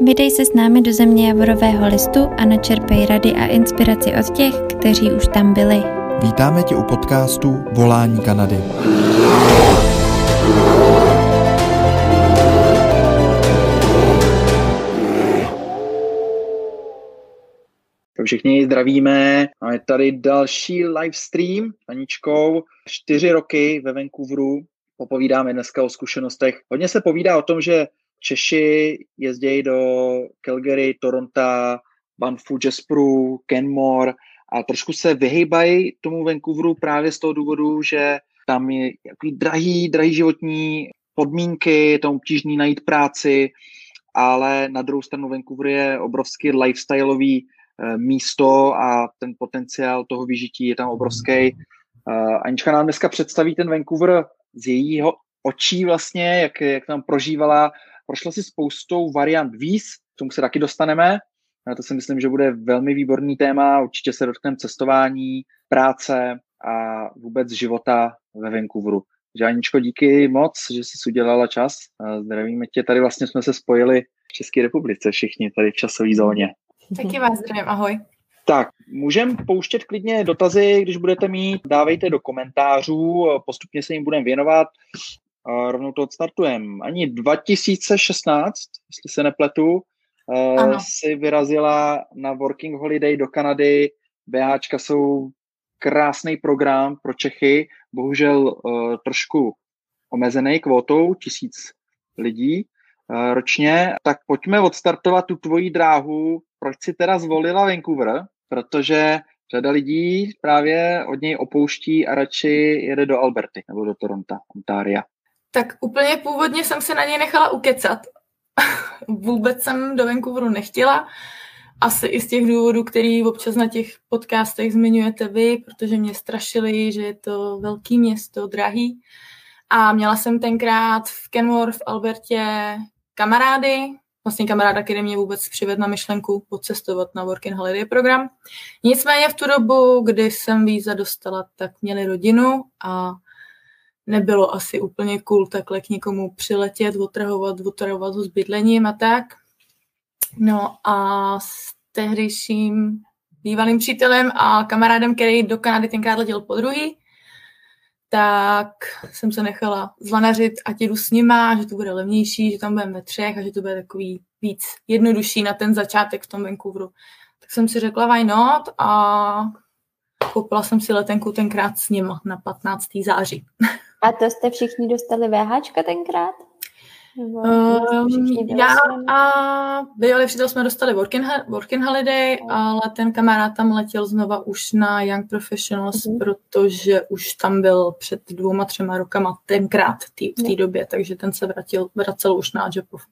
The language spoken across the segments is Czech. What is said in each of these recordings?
Vydej se s námi do země Javorového listu a načerpej rady a inspiraci od těch, kteří už tam byli. Vítáme tě u podcastu Volání Kanady. Všichni zdravíme. Máme tady další livestream s Aničkou. Čtyři roky ve Vancouveru. Popovídáme dneska o zkušenostech. Hodně se povídá o tom, že Češi jezdí do Calgary, Toronto, Banfu, Jasperu, Kenmore a trošku se vyhýbají tomu Vancouveru právě z toho důvodu, že tam je jaký drahý, drahý životní podmínky, je tam obtížný najít práci, ale na druhou stranu Vancouver je obrovský lifestyleový eh, místo a ten potenciál toho vyžití je tam obrovský. Eh, Anička nám dneska představí ten Vancouver z jejího očí vlastně, jak, jak tam prožívala prošla si spoustou variant víz, k tomu se taky dostaneme. To si myslím, že bude velmi výborný téma. Určitě se dotkneme cestování, práce a vůbec života ve Vancouveru. Takže Aničko, díky moc, že jsi udělala čas. Zdravíme tě. Tady vlastně jsme se spojili v České republice všichni, tady v časové zóně. Taky vás zdravím, ahoj. Tak, můžeme pouštět klidně dotazy, když budete mít, dávejte do komentářů, postupně se jim budeme věnovat a rovnou to odstartujeme. Ani 2016, jestli se nepletu, uh, ano. si vyrazila na working holiday do Kanady. BHčka jsou krásný program pro Čechy, bohužel uh, trošku omezený kvotou, tisíc lidí uh, ročně. Tak pojďme odstartovat tu tvoji dráhu. Proč si teda zvolila Vancouver? Protože řada lidí právě od něj opouští a radši jede do Alberty nebo do Toronto, Ontaria. Tak úplně původně jsem se na něj nechala ukecat. Vůbec jsem do Vancouveru nechtěla. Asi i z těch důvodů, který občas na těch podcastech zmiňujete vy, protože mě strašili, že je to velký město, drahý. A měla jsem tenkrát v Kenmore v Albertě kamarády, vlastně kamaráda, který mě vůbec přivedl na myšlenku podcestovat na Working Holiday program. Nicméně v tu dobu, kdy jsem víza dostala, tak měli rodinu a nebylo asi úplně cool takhle k někomu přiletět, otrhovat, otrhovat ho s bydlením a tak. No a s tehdejším bývalým přítelem a kamarádem, který do Kanady tenkrát letěl po druhý, tak jsem se nechala zlanařit, ať jdu s nima, že to bude levnější, že tam budeme třech a že to bude takový víc jednodušší na ten začátek v tom Vancouveru. Tak jsem si řekla why not a koupila jsem si letenku tenkrát s ním na 15. září. A to jste všichni dostali VHčka tenkrát? Um, já a bývalý přítel jsme dostali working, working holiday, no. ale ten kamarád tam letěl znova už na Young Professionals, mm-hmm. protože už tam byl před dvouma, třema rokama tenkrát tý, v té no. době, takže ten se vracel, vracel už na Japov.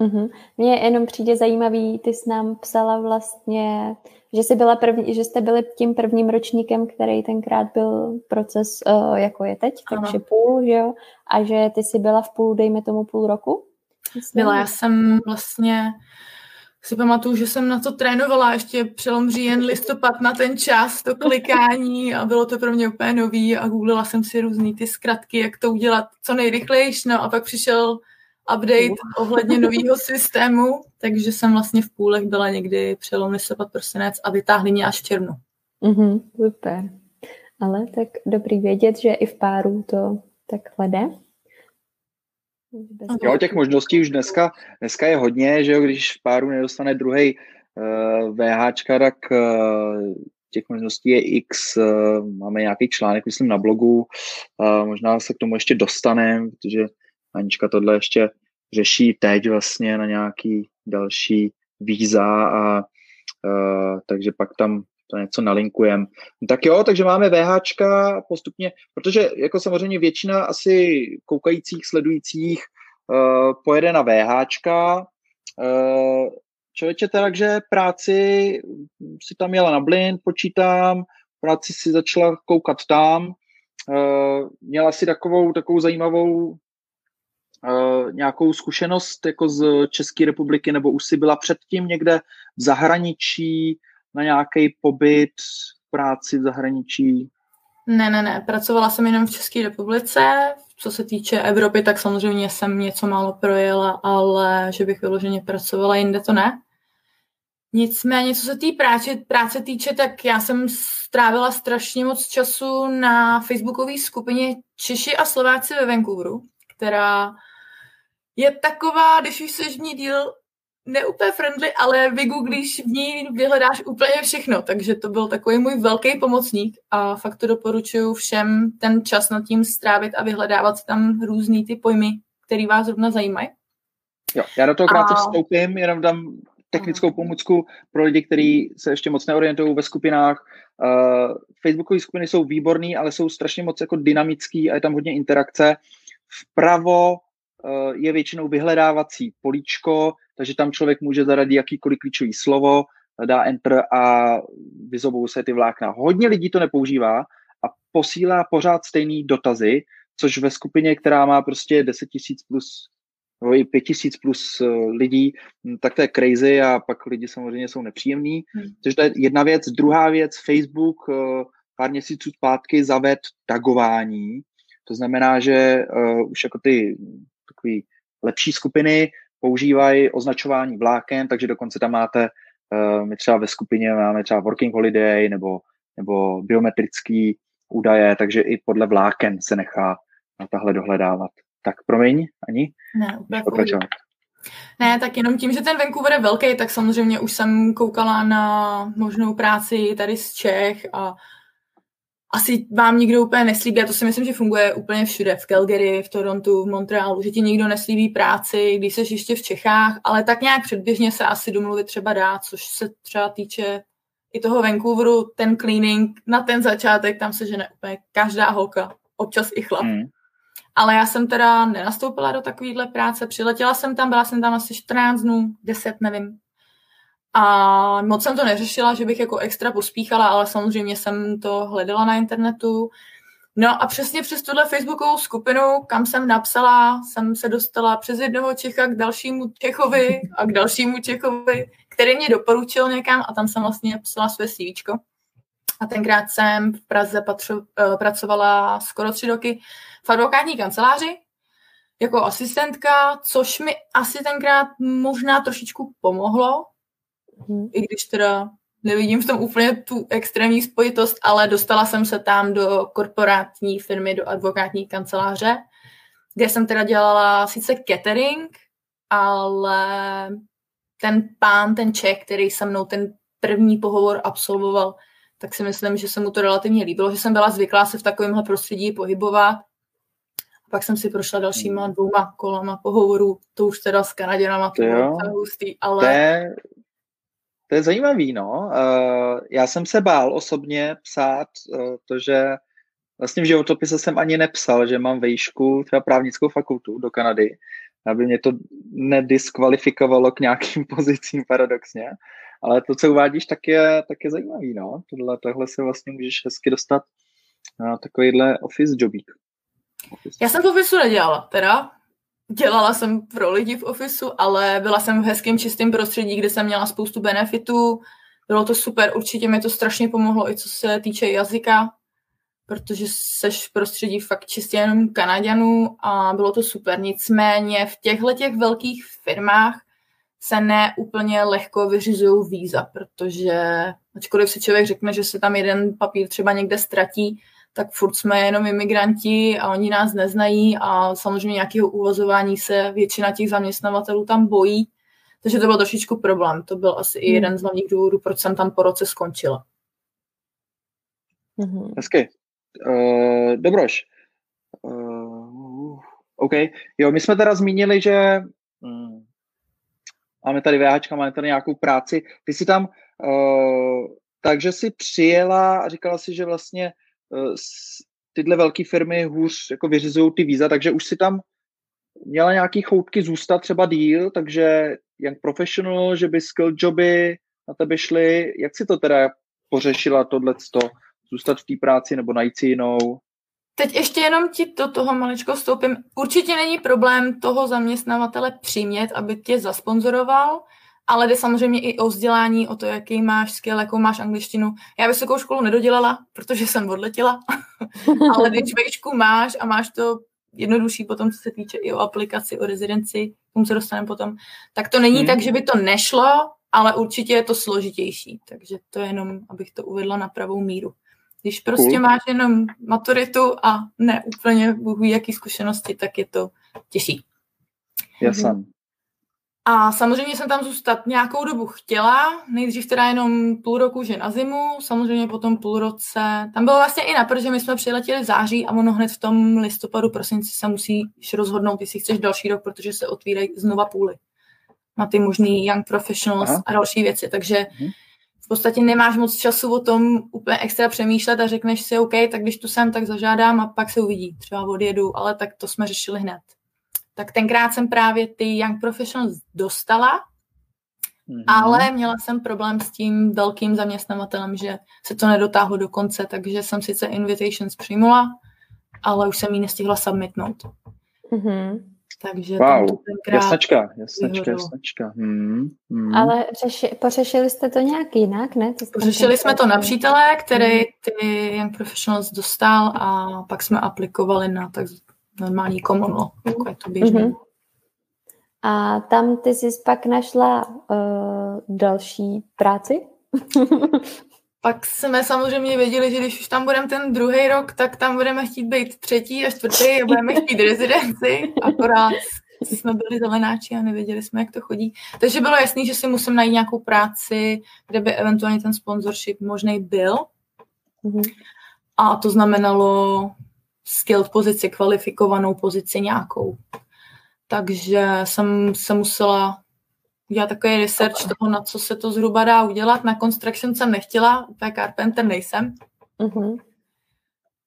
Mm-hmm. Mně jenom přijde zajímavý, ty jsi nám psala vlastně, že jsi byla první, že jste byli tím prvním ročníkem, který tenkrát byl proces, uh, jako je teď, takže ano. půl, že jo? A že ty jsi byla v půl, dejme tomu půl roku? Myslím. Byla, já jsem vlastně si pamatuju, že jsem na to trénovala ještě přelom říjen, listopad na ten čas, to klikání a bylo to pro mě úplně nový a googlila jsem si různý ty zkratky, jak to udělat co nejrychlejší, no a pak přišel update ohledně nového systému, takže jsem vlastně v půlech byla někdy přelom listopad, prosinec a vytáhli mě až v červnu. Mhm, super. Ale tak dobrý vědět, že i v páru to takhle jde. Jo, těch možností už dneska, dneska je hodně, že jo, když v páru nedostane druhý uh, eh, VH, tak uh, těch možností je x. Uh, máme nějaký článek, myslím, na blogu. Uh, možná se k tomu ještě dostaneme, protože Anička tohle ještě řeší teď vlastně na nějaký další víza a uh, takže pak tam to něco nalinkujem. No tak jo, takže máme VHčka postupně, protože jako samozřejmě většina asi koukajících, sledujících uh, pojede na VHčka. Uh, člověče, takže práci si tam jela na blind, počítám, práci si začala koukat tam, uh, měla si takovou, takovou zajímavou Uh, nějakou zkušenost jako z České republiky, nebo už si byla předtím někde v zahraničí na nějaký pobyt, práci v zahraničí? Ne, ne, ne. Pracovala jsem jenom v České republice. Co se týče Evropy, tak samozřejmě jsem něco málo projela, ale že bych vyloženě pracovala jinde, to ne. Nicméně, co se té práce, práce týče, tak já jsem strávila strašně moc času na facebookové skupině Češi a Slováci ve Vancouveru, která je taková, když už seš v ní díl, neúplně friendly, ale vygooglíš v ní, vyhledáš úplně všechno, takže to byl takový můj velký pomocník a fakt to doporučuji všem ten čas nad tím strávit a vyhledávat si tam různý ty pojmy, který vás zrovna zajímají. Jo, já do toho krátce a... vstoupím, jenom dám technickou pomůcku pro lidi, kteří se ještě moc neorientují ve skupinách. Uh, Facebookové skupiny jsou výborné, ale jsou strašně moc jako dynamický a je tam hodně interakce. Vpravo je většinou vyhledávací políčko, takže tam člověk může zaradit jakýkoliv klíčový slovo, dá enter a vyzobou se ty vlákna. Hodně lidí to nepoužívá a posílá pořád stejný dotazy, což ve skupině, která má prostě 10 000 plus nebo i 5000 plus eh, lidí, hm, tak to je crazy a pak lidi samozřejmě jsou nepříjemní. Hmm. Takže to je jedna věc. Druhá věc, Facebook eh, pár měsíců zpátky zaved tagování. To znamená, že uh, už jako ty takový lepší skupiny používají označování vláken, takže dokonce tam máte, uh, my třeba ve skupině máme třeba working holiday nebo, nebo biometrický údaje, takže i podle vláken se nechá na tahle dohledávat. Tak promiň, Ani? Ne, úplně Ne, tak jenom tím, že ten Vancouver je velký, tak samozřejmě už jsem koukala na možnou práci tady z Čech a asi vám nikdo úplně neslíbí, a to si myslím, že funguje úplně všude, v Calgary, v Torontu, v Montrealu, že ti nikdo neslíbí práci, když jsi ještě v Čechách, ale tak nějak předběžně se asi domluvit třeba dá, což se třeba týče i toho Vancouveru, ten cleaning na ten začátek, tam se žene úplně každá holka, občas i chlap. Mm. Ale já jsem teda nenastoupila do takovéhle práce, přiletěla jsem tam, byla jsem tam asi 14 dnů, 10, nevím. A moc jsem to neřešila, že bych jako extra pospíchala, ale samozřejmě jsem to hledala na internetu. No a přesně přes tuhle facebookovou skupinu, kam jsem napsala, jsem se dostala přes jednoho Čecha k dalšímu Čechovi a k dalšímu Čechovi, který mě doporučil někam a tam jsem vlastně poslala své CV. A tenkrát jsem v Praze patřo, uh, pracovala skoro tři roky v advokátní kanceláři jako asistentka, což mi asi tenkrát možná trošičku pomohlo, hmm. i když teda nevidím v tom úplně tu extrémní spojitost, ale dostala jsem se tam do korporátní firmy, do advokátní kanceláře, kde jsem teda dělala sice catering, ale ten pán, ten Čech, který se mnou ten první pohovor absolvoval, tak si myslím, že se mu to relativně líbilo, že jsem byla zvyklá se v takovémhle prostředí pohybovat pak jsem si prošla dalšíma hmm. dvouma kolama pohovorů, to už teda s Kanaděnama, to bylo hustý, ale... To je, to je zajímavý, no. Uh, já jsem se bál osobně psát uh, to, že vlastně v životopise jsem ani nepsal, že mám vejšku, třeba právnickou fakultu do Kanady, aby mě to nediskvalifikovalo k nějakým pozicím paradoxně. Ale to, co uvádíš, tak je, tak je zajímavý, no. Tohle, tohle se vlastně můžeš hezky dostat na takovýhle office jobík. Já jsem v ofisu nedělala, teda. Dělala jsem pro lidi v ofisu, ale byla jsem v hezkém čistém prostředí, kde jsem měla spoustu benefitů. Bylo to super, určitě mi to strašně pomohlo i co se týče jazyka, protože seš v prostředí fakt čistě jenom Kanaďanů a bylo to super. Nicméně v těchto těch velkých firmách se ne úplně lehko vyřizují víza, protože ačkoliv si člověk řekne, že se tam jeden papír třeba někde ztratí, tak furt jsme jenom imigranti a oni nás neznají a samozřejmě nějakého uvozování se většina těch zaměstnavatelů tam bojí. Takže to byl trošičku problém. To byl asi hmm. i jeden z hlavních důvodů, proč jsem tam po roce skončila. Mm-hmm. Hezky. Uh, dobroš. Uh, OK. Jo, my jsme teda zmínili, že um, máme tady VHčka, máme tady nějakou práci. Ty jsi tam, uh, takže si přijela a říkala si, že vlastně tyhle velké firmy hůř jako vyřizují ty víza, takže už si tam měla nějaký choutky zůstat třeba díl, takže jak professional, že by skill joby na tebe šly, jak si to teda pořešila tohleto, zůstat v té práci nebo najít si jinou? Teď ještě jenom ti do toho maličko vstoupím. Určitě není problém toho zaměstnavatele přimět, aby tě zasponzoroval, ale jde samozřejmě i o vzdělání, o to, jaký máš skill, jakou máš angličtinu. Já vysokou školu nedodělala, protože jsem odletěla, ale když vejšku máš a máš to jednodušší potom, co se týče i o aplikaci, o rezidenci, k tomu se dostaneme potom, tak to není hmm. tak, že by to nešlo, ale určitě je to složitější. Takže to je jenom, abych to uvedla na pravou míru. Když prostě cool. máš jenom maturitu a ne úplně bohu jaký zkušenosti, tak je to těžší. Jasně. A samozřejmě jsem tam zůstat nějakou dobu chtěla, nejdřív teda jenom půl roku, že na zimu, samozřejmě potom půl roce. Tam bylo vlastně i na protože my jsme přiletěli v září a ono hned v tom listopadu, prosinci se musíš rozhodnout, jestli chceš další rok, protože se otvírají znova půly na ty možný young professionals Aha. a další věci, takže mhm. v podstatě nemáš moc času o tom úplně extra přemýšlet a řekneš si, OK, tak když tu jsem, tak zažádám a pak se uvidí, třeba odjedu, ale tak to jsme řešili hned tak tenkrát jsem právě ty Young Professionals dostala, mm-hmm. ale měla jsem problém s tím velkým zaměstnavatelem, že se to nedotáhlo do konce, takže jsem sice invitations přijmula, ale už jsem ji nestihla submitnout. Mm-hmm. Takže wow, jasnačka, jasnačka, jasnačka. Hmm, hmm. Ale řeši, pořešili jste to nějak jinak, ne? To pořešili jsme to na přítele, který hmm. ty Young Professionals dostal a pak jsme aplikovali na tak, normální komono, jako je to běžné. Mm-hmm. A tam ty jsi pak našla uh, další práci? pak jsme samozřejmě věděli, že když už tam budeme ten druhý rok, tak tam budeme chtít být třetí a čtvrtý a budeme chtít rezidenci, akorát jsme byli zelenáči a nevěděli jsme, jak to chodí. Takže bylo jasný, že si musím najít nějakou práci, kde by eventuálně ten sponsorship možný byl. Mm-hmm. A to znamenalo skilled pozici, kvalifikovanou pozici nějakou. Takže jsem se musela udělat takový research toho, na co se to zhruba dá udělat. Na construction jsem nechtěla, úplně carpenter nejsem. Uh-huh.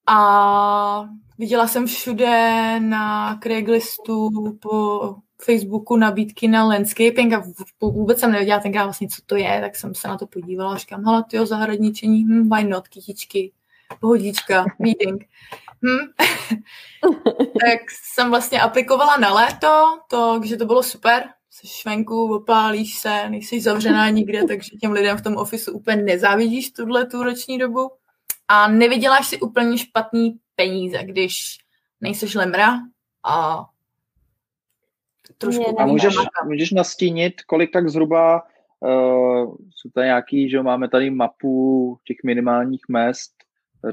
A viděla jsem všude na Craigslistu, po Facebooku nabídky na landscaping a vůbec jsem nevěděla tenkrát vlastně, co to je, tak jsem se na to podívala a říkám, hele, tyjo, zahradničení, hm, why not, kytičky, pohodička, meeting. Hm. tak jsem vlastně aplikovala na léto, to, že to bylo super, jsi venku, opálíš se, nejsi zavřená nikde, takže těm lidem v tom ofisu úplně nezávidíš tuhle tu roční dobu a nevyděláš si úplně špatný peníze, když nejseš lemra a trošku... A můžeš, můžeš nastínit, kolik tak zhruba uh, jsou to nějaký, že máme tady mapu těch minimálních mest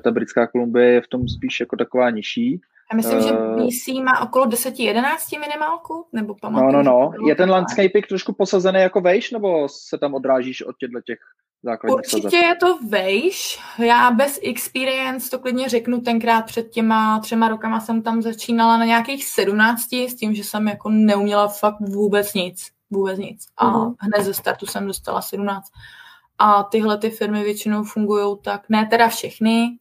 ta britská Kolumbie je v tom spíš jako taková nižší. Já myslím, že eh, BC má okolo 10-11 minimálku, nebo pamatuju. No, no, no. Je ten landscaping trošku posazený jako vejš, nebo se tam odrážíš od těchto těch základních Určitě sazeb? je to vejš. Já bez experience to klidně řeknu, tenkrát před těma třema rokama jsem tam začínala na nějakých 17, s tím, že jsem jako neuměla fakt vůbec nic. Vůbec nic. A uh-huh. hned ze startu jsem dostala 17. A tyhle ty firmy většinou fungují tak, ne teda všechny,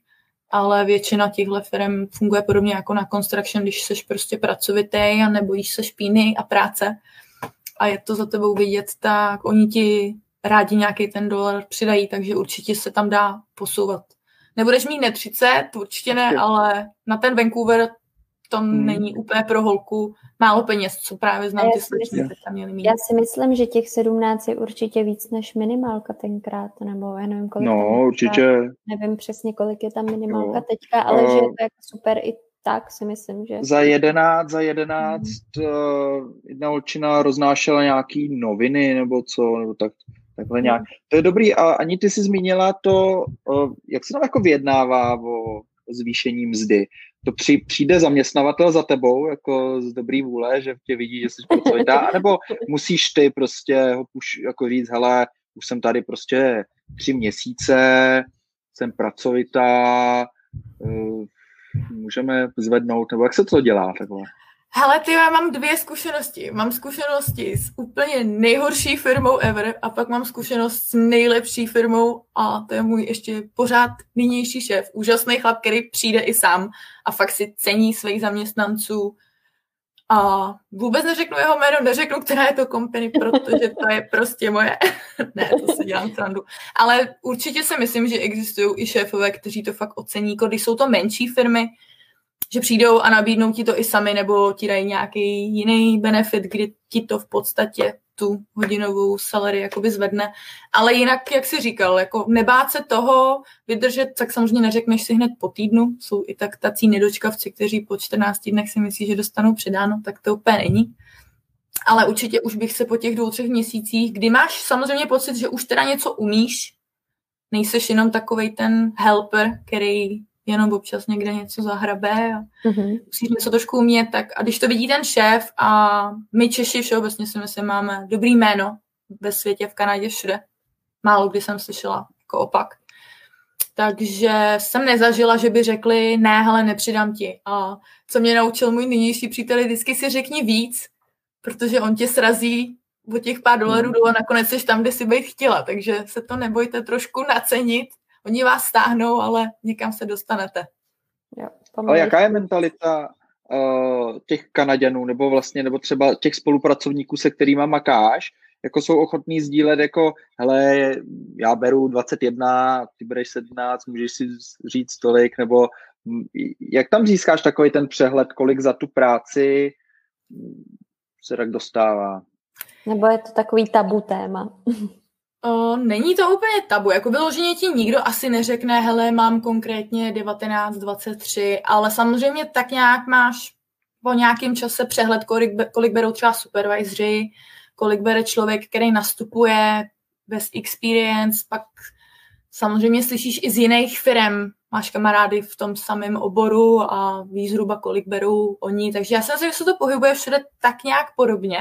ale většina těchto firm funguje podobně jako na construction, když jsi prostě pracovitý a nebojíš se špíny a práce a je to za tebou vidět, tak oni ti rádi nějaký ten dolar přidají, takže určitě se tam dá posouvat. Nebudeš mít ne 30, určitě ne, ale na ten Vancouver to hmm. není úplně pro holku málo peněz, co právě znám ty slečny, tam měli mít. Já si myslím, že těch 17 je určitě víc než minimálka tenkrát, nebo já nevím, kolik No, určitě. Nevím přesně, kolik je tam minimálka no. teďka, ale uh, že je to jako super i tak si myslím, že... Za jedenáct, za jedenáct hmm. uh, jedna holčina roznášela nějaký noviny nebo co, nebo tak, takhle nějak. Hmm. To je dobrý a ani ty jsi zmínila to, uh, jak se tam jako vyjednává o zvýšení mzdy to při, přijde zaměstnavatel za tebou, jako z dobrý vůle, že tě vidí, že jsi pracovitá, nebo musíš ty prostě ho puš, jako říct, hele, už jsem tady prostě tři měsíce, jsem pracovitá, uh, můžeme zvednout, nebo jak se to dělá takhle? Hele, ty, já mám dvě zkušenosti. Mám zkušenosti s úplně nejhorší firmou ever a pak mám zkušenost s nejlepší firmou a to je můj ještě pořád nynější šéf. Úžasný chlap, který přijde i sám a fakt si cení svých zaměstnanců. A vůbec neřeknu jeho jméno, neřeknu, která je to company, protože to je prostě moje. ne, to si dělám srandu. Ale určitě si myslím, že existují i šéfové, kteří to fakt ocení, když jsou to menší firmy, že přijdou a nabídnou ti to i sami, nebo ti dají nějaký jiný benefit, kdy ti to v podstatě tu hodinovou salary jakoby zvedne. Ale jinak, jak si říkal, jako nebát se toho vydržet, tak samozřejmě neřekneš si hned po týdnu. Jsou i tak tací nedočkavci, kteří po 14 dnech si myslí, že dostanou předáno, tak to úplně není. Ale určitě už bych se po těch dvou, třech měsících, kdy máš samozřejmě pocit, že už teda něco umíš, nejseš jenom takovej ten helper, který jenom občas někde něco zahrabe a mm-hmm. musíš něco trošku umět, tak a když to vidí ten šéf a my Češi všeobecně si myslím, máme dobrý jméno ve světě, v Kanadě, všude. Málo kdy jsem slyšela jako opak. Takže jsem nezažila, že by řekli, ne, hele, nepřidám ti. A co mě naučil můj nynější přítel, vždycky si řekni víc, protože on tě srazí o těch pár dolarů hmm. a nakonec jsi tam, kde si být chtěla. Takže se to nebojte trošku nacenit Oni vás stáhnou, ale někam se dostanete. Jo, ale jaká je mentalita uh, těch Kanaděnů, nebo vlastně, nebo třeba těch spolupracovníků, se kterými makáš, jako jsou ochotní sdílet jako, hele, já beru 21, ty bereš 17, můžeš si říct tolik, nebo jak tam získáš takový ten přehled, kolik za tu práci se tak dostává? Nebo je to takový tabu téma? O, není to úplně tabu, jako vyloženě ti nikdo asi neřekne, hele, mám konkrétně 19, 23, ale samozřejmě tak nějak máš po nějakém čase přehled, kolik, kolik berou třeba supervisory, kolik bere člověk, který nastupuje bez experience, pak samozřejmě slyšíš i z jiných firm, máš kamarády v tom samém oboru a víš zhruba, kolik berou oni, takže já si myslím, že se to pohybuje všude tak nějak podobně.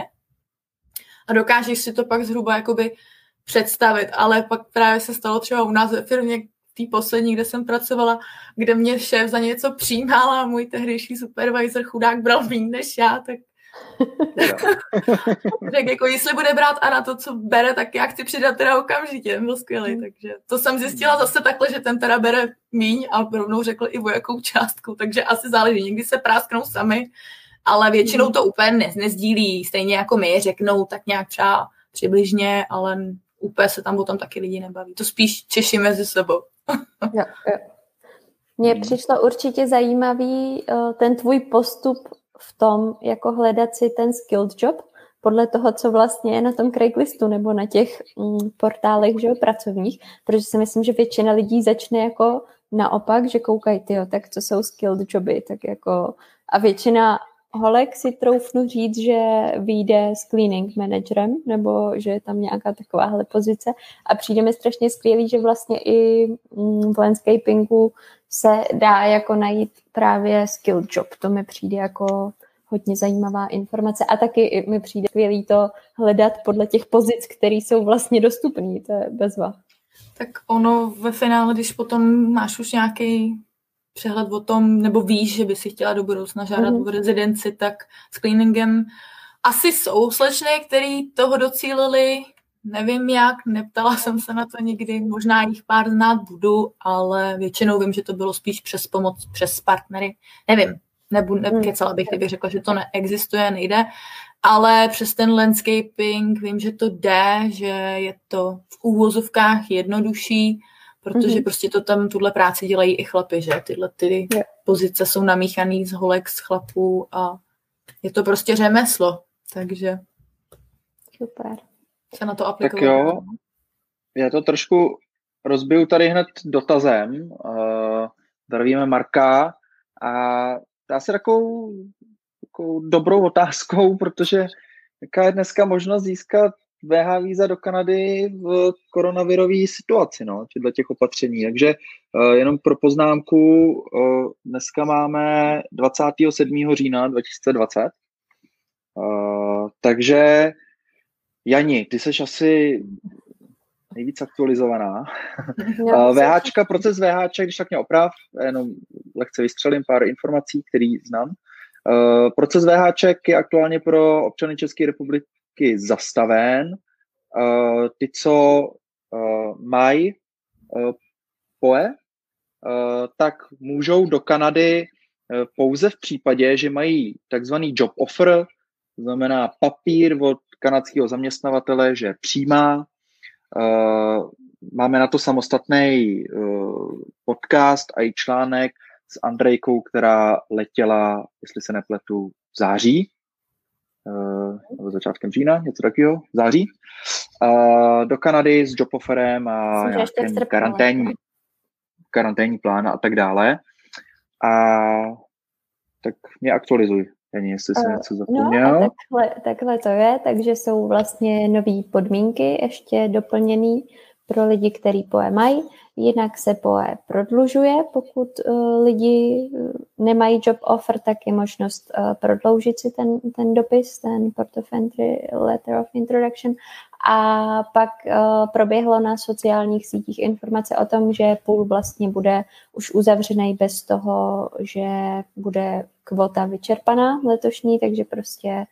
A dokážeš si to pak zhruba jakoby představit, ale pak právě se stalo třeba u nás ve firmě, tý poslední, kde jsem pracovala, kde mě šéf za něco přijímal a můj tehdejší supervisor chudák bral méně než já, tak tak jako jestli bude brát a na to, co bere, tak já chci přidat teda okamžitě, byl skvělý, hmm. takže to jsem zjistila zase takhle, že ten teda bere míň a rovnou řekl i o jakou částku, takže asi záleží, někdy se prásknou sami, ale většinou hmm. to úplně ne, nezdílí, stejně jako my řeknou tak nějak třeba přibližně, ale úplně se tam o tom taky lidi nebaví. To spíš Češi mezi sebou. jo, jo. Mně přišlo určitě zajímavý uh, ten tvůj postup v tom, jako hledat si ten skilled job, podle toho, co vlastně je na tom Craigslistu nebo na těch mm, portálech že, pracovních, protože si myslím, že většina lidí začne jako naopak, že koukají, ty, tak co jsou skilled joby, tak jako a většina holek si troufnu říct, že vyjde s cleaning managerem, nebo že je tam nějaká takováhle pozice a přijde mi strašně skvělý, že vlastně i mm, v landscapingu se dá jako najít právě skill job. To mi přijde jako hodně zajímavá informace a taky mi přijde skvělý to hledat podle těch pozic, které jsou vlastně dostupné, to je bezva. Tak ono ve finále, když potom máš už nějaký přehled o tom, nebo víš, že by si chtěla do budoucna žádat mm-hmm. o rezidenci, tak s cleaningem asi jsou slečny, který toho docílili, nevím jak, neptala jsem se na to nikdy, možná jich pár znát budu, ale většinou vím, že to bylo spíš přes pomoc, přes partnery, nevím, nebudu, mhm. nekecala bych, kdybych řekla, že to neexistuje, nejde, ale přes ten landscaping vím, že to jde, že je to v úvozovkách jednodušší, protože mm-hmm. prostě to tam, tuhle práci dělají i chlapy, že tyhle ty yeah. pozice jsou namíchaný z holek, z chlapů a je to prostě řemeslo, takže super. Se na to aplikovat. Tak jo, já to trošku rozbiju tady hned dotazem. Uh, zdravíme Marka a dá se takovou, takovou dobrou otázkou, protože jaká je dneska možnost získat VH víza do Kanady v koronavirové situaci, no, těchto těch opatření. Takže uh, jenom pro poznámku, uh, dneska máme 27. října 2020, uh, takže Jani, ty seš asi nejvíc aktualizovaná. uh, VHčka, proces VHček, když tak mě oprav, jenom lehce vystřelím pár informací, které znám. Proces VHček je aktuálně pro občany České republiky vždycky zastaven. Uh, ty, co uh, mají uh, POE, uh, tak můžou do Kanady uh, pouze v případě, že mají takzvaný job offer, znamená papír od kanadského zaměstnavatele, že přijímá. Uh, máme na to samostatný uh, podcast a i článek s Andrejkou, která letěla, jestli se nepletu, v září nebo začátkem října, něco takového, září, uh, do Kanady s job offerem a nějakým karanténní, karanténní plán a tak dále. A tak mě aktualizuj, Ani jestli jsem uh, něco zapomněl. No, takhle, takhle to je, takže jsou vlastně nové podmínky ještě doplněné pro lidi, kteří POE mají. Jinak se POE prodlužuje, pokud uh, lidi eh, nemají job offer, tak je možnost uh, prodloužit si ten, ten dopis, ten Port of Entry Letter of Introduction. A pak proběhlo na sociálních sítích informace o tom, že půl vlastně bude už uzavřený bez toho, že bude kvota vyčerpaná letošní, takže prostě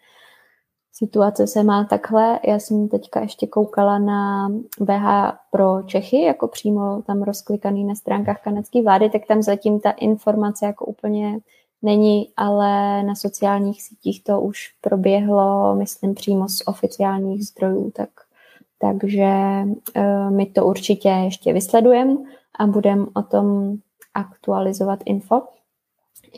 situace se má takhle. Já jsem teďka ještě koukala na BH pro Čechy, jako přímo tam rozklikaný na stránkách kanadské vlády, tak tam zatím ta informace jako úplně není, ale na sociálních sítích to už proběhlo, myslím, přímo z oficiálních zdrojů, tak, takže uh, my to určitě ještě vysledujeme a budeme o tom aktualizovat info.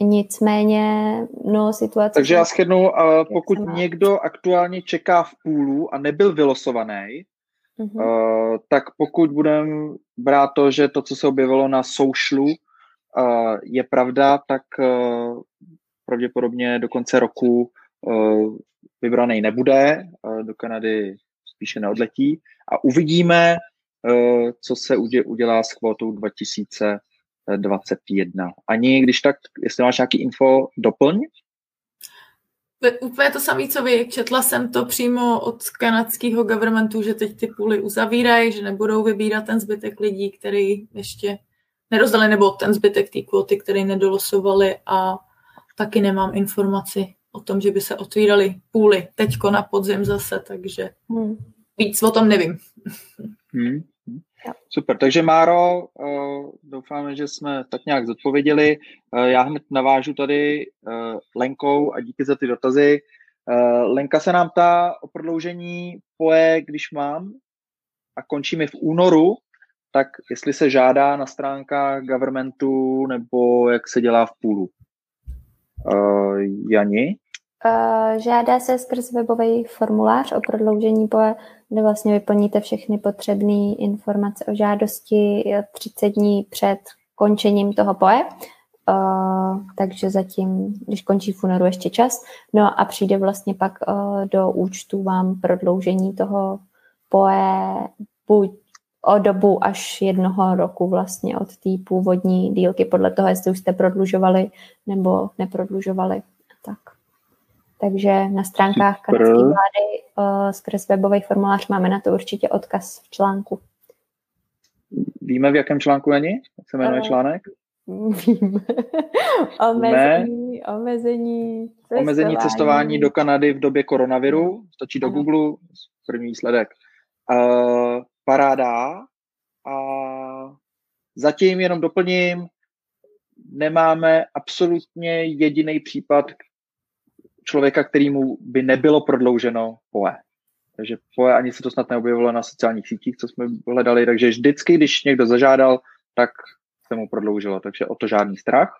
Nicméně, no, situace... Takže já schrnu, uh, pokud někdo aktuálně čeká v půlu a nebyl vylosovaný, uh-huh. uh, tak pokud budeme brát to, že to, co se objevilo na socialu, uh, je pravda, tak pravděpodobně do konce roku vybraný nebude, do Kanady spíše neodletí a uvidíme, co se udělá s kvotou 2000 21. Ani když tak, jestli máš nějaký info, doplň. Úplně to samé, co vy. Četla jsem to přímo od kanadského governmentu, že teď ty půly uzavírají, že nebudou vybírat ten zbytek lidí, který ještě nerozdali, nebo ten zbytek té kvóty, který nedolosovali a taky nemám informaci o tom, že by se otvíraly půly teďko na podzim zase, takže hmm. víc o tom nevím. Hmm. Super, takže Máro, uh, doufáme, že jsme tak nějak zodpověděli. Uh, já hned navážu tady uh, Lenkou a díky za ty dotazy. Lenka se nám ptá o prodloužení POE, když mám a končí mi v únoru, tak jestli se žádá na stránkách governmentu nebo jak se dělá v půlu. Jani? Žádá se skrz webový formulář o prodloužení POE kde vlastně vyplníte všechny potřebné informace o žádosti 30 dní před končením toho POE. Uh, takže zatím, když končí v únoru ještě čas, no a přijde vlastně pak uh, do účtu vám prodloužení toho POE buď o dobu až jednoho roku vlastně od té původní dílky, podle toho, jestli už jste prodlužovali nebo neprodlužovali. Tak. Takže na stránkách kanadské vlády uh, skrz webový formulář máme na to určitě odkaz v článku. Víme, v jakém článku není? Jak se jmenuje uh, článek? Víme. omezení, omezení cestování. Omezení cestování do Kanady v době koronaviru. Stačí do ano. Google, první výsledek. Uh, paráda. A zatím jenom doplním, nemáme absolutně jediný případ, člověka, kterýmu by nebylo prodlouženo POE. Takže POE ani se to snad neobjevilo na sociálních sítích, co jsme hledali, takže vždycky, když někdo zažádal, tak se mu prodloužilo, takže o to žádný strach.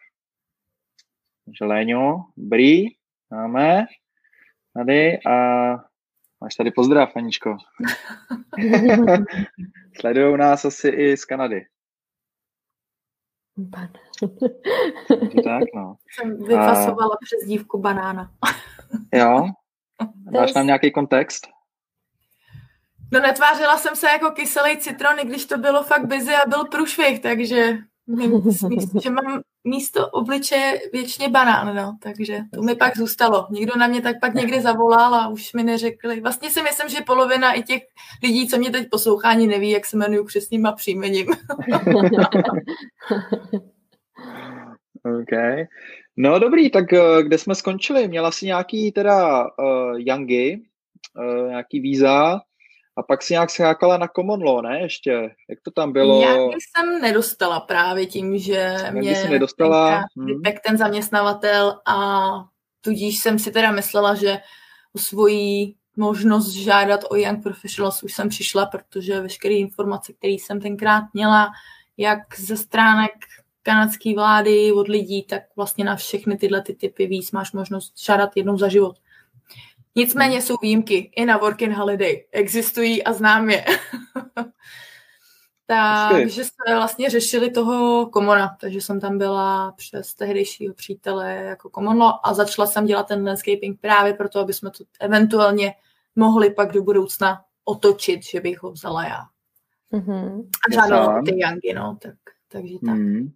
Takže Léňo, dobrý, máme tady a máš tady pozdrav, Aničko. Sledují nás asi i z Kanady. Ban. tak, no. Jsem vyfasovala a... přes dívku banána. jo? Dáš nám nějaký kontext? No netvářila jsem se jako kyselý citron, i když to bylo fakt busy a byl průšvih, takže myslím, že mám místo obličeje věčně banán, no, takže to mi pak zůstalo. Někdo na mě tak pak někdy zavolal a už mi neřekli. Vlastně si myslím, že polovina i těch lidí, co mě teď poslouchá, neví, jak se jmenuju křesným a příjmením. OK. No dobrý, tak eh, kde jsme skončili? Měla si nějaký teda uh, Yangy, uh, nějaký víza a pak si nějak skákala na common law, ne? Ještě, jak to tam bylo? Já jsem nedostala právě tím, že mě nedostala. Hmm. ten zaměstnavatel a tudíž jsem si teda myslela, že o svoji možnost žádat o Young Professionals už jsem přišla, protože veškeré informace, které jsem tenkrát měla, jak ze stránek kanadské vlády, od lidí, tak vlastně na všechny tyhle ty typy víc máš možnost žádat jednou za život. Nicméně jsou výjimky i na Working Holiday. Existují a znám je. takže jsme vlastně řešili toho komona, takže jsem tam byla přes tehdejšího přítele jako komonlo a začala jsem dělat ten landscaping právě proto, aby jsme to eventuálně mohli pak do budoucna otočit, že bych ho vzala já. Mm-hmm. A žádala ty Yangy, no, tak, takže tak. Mm.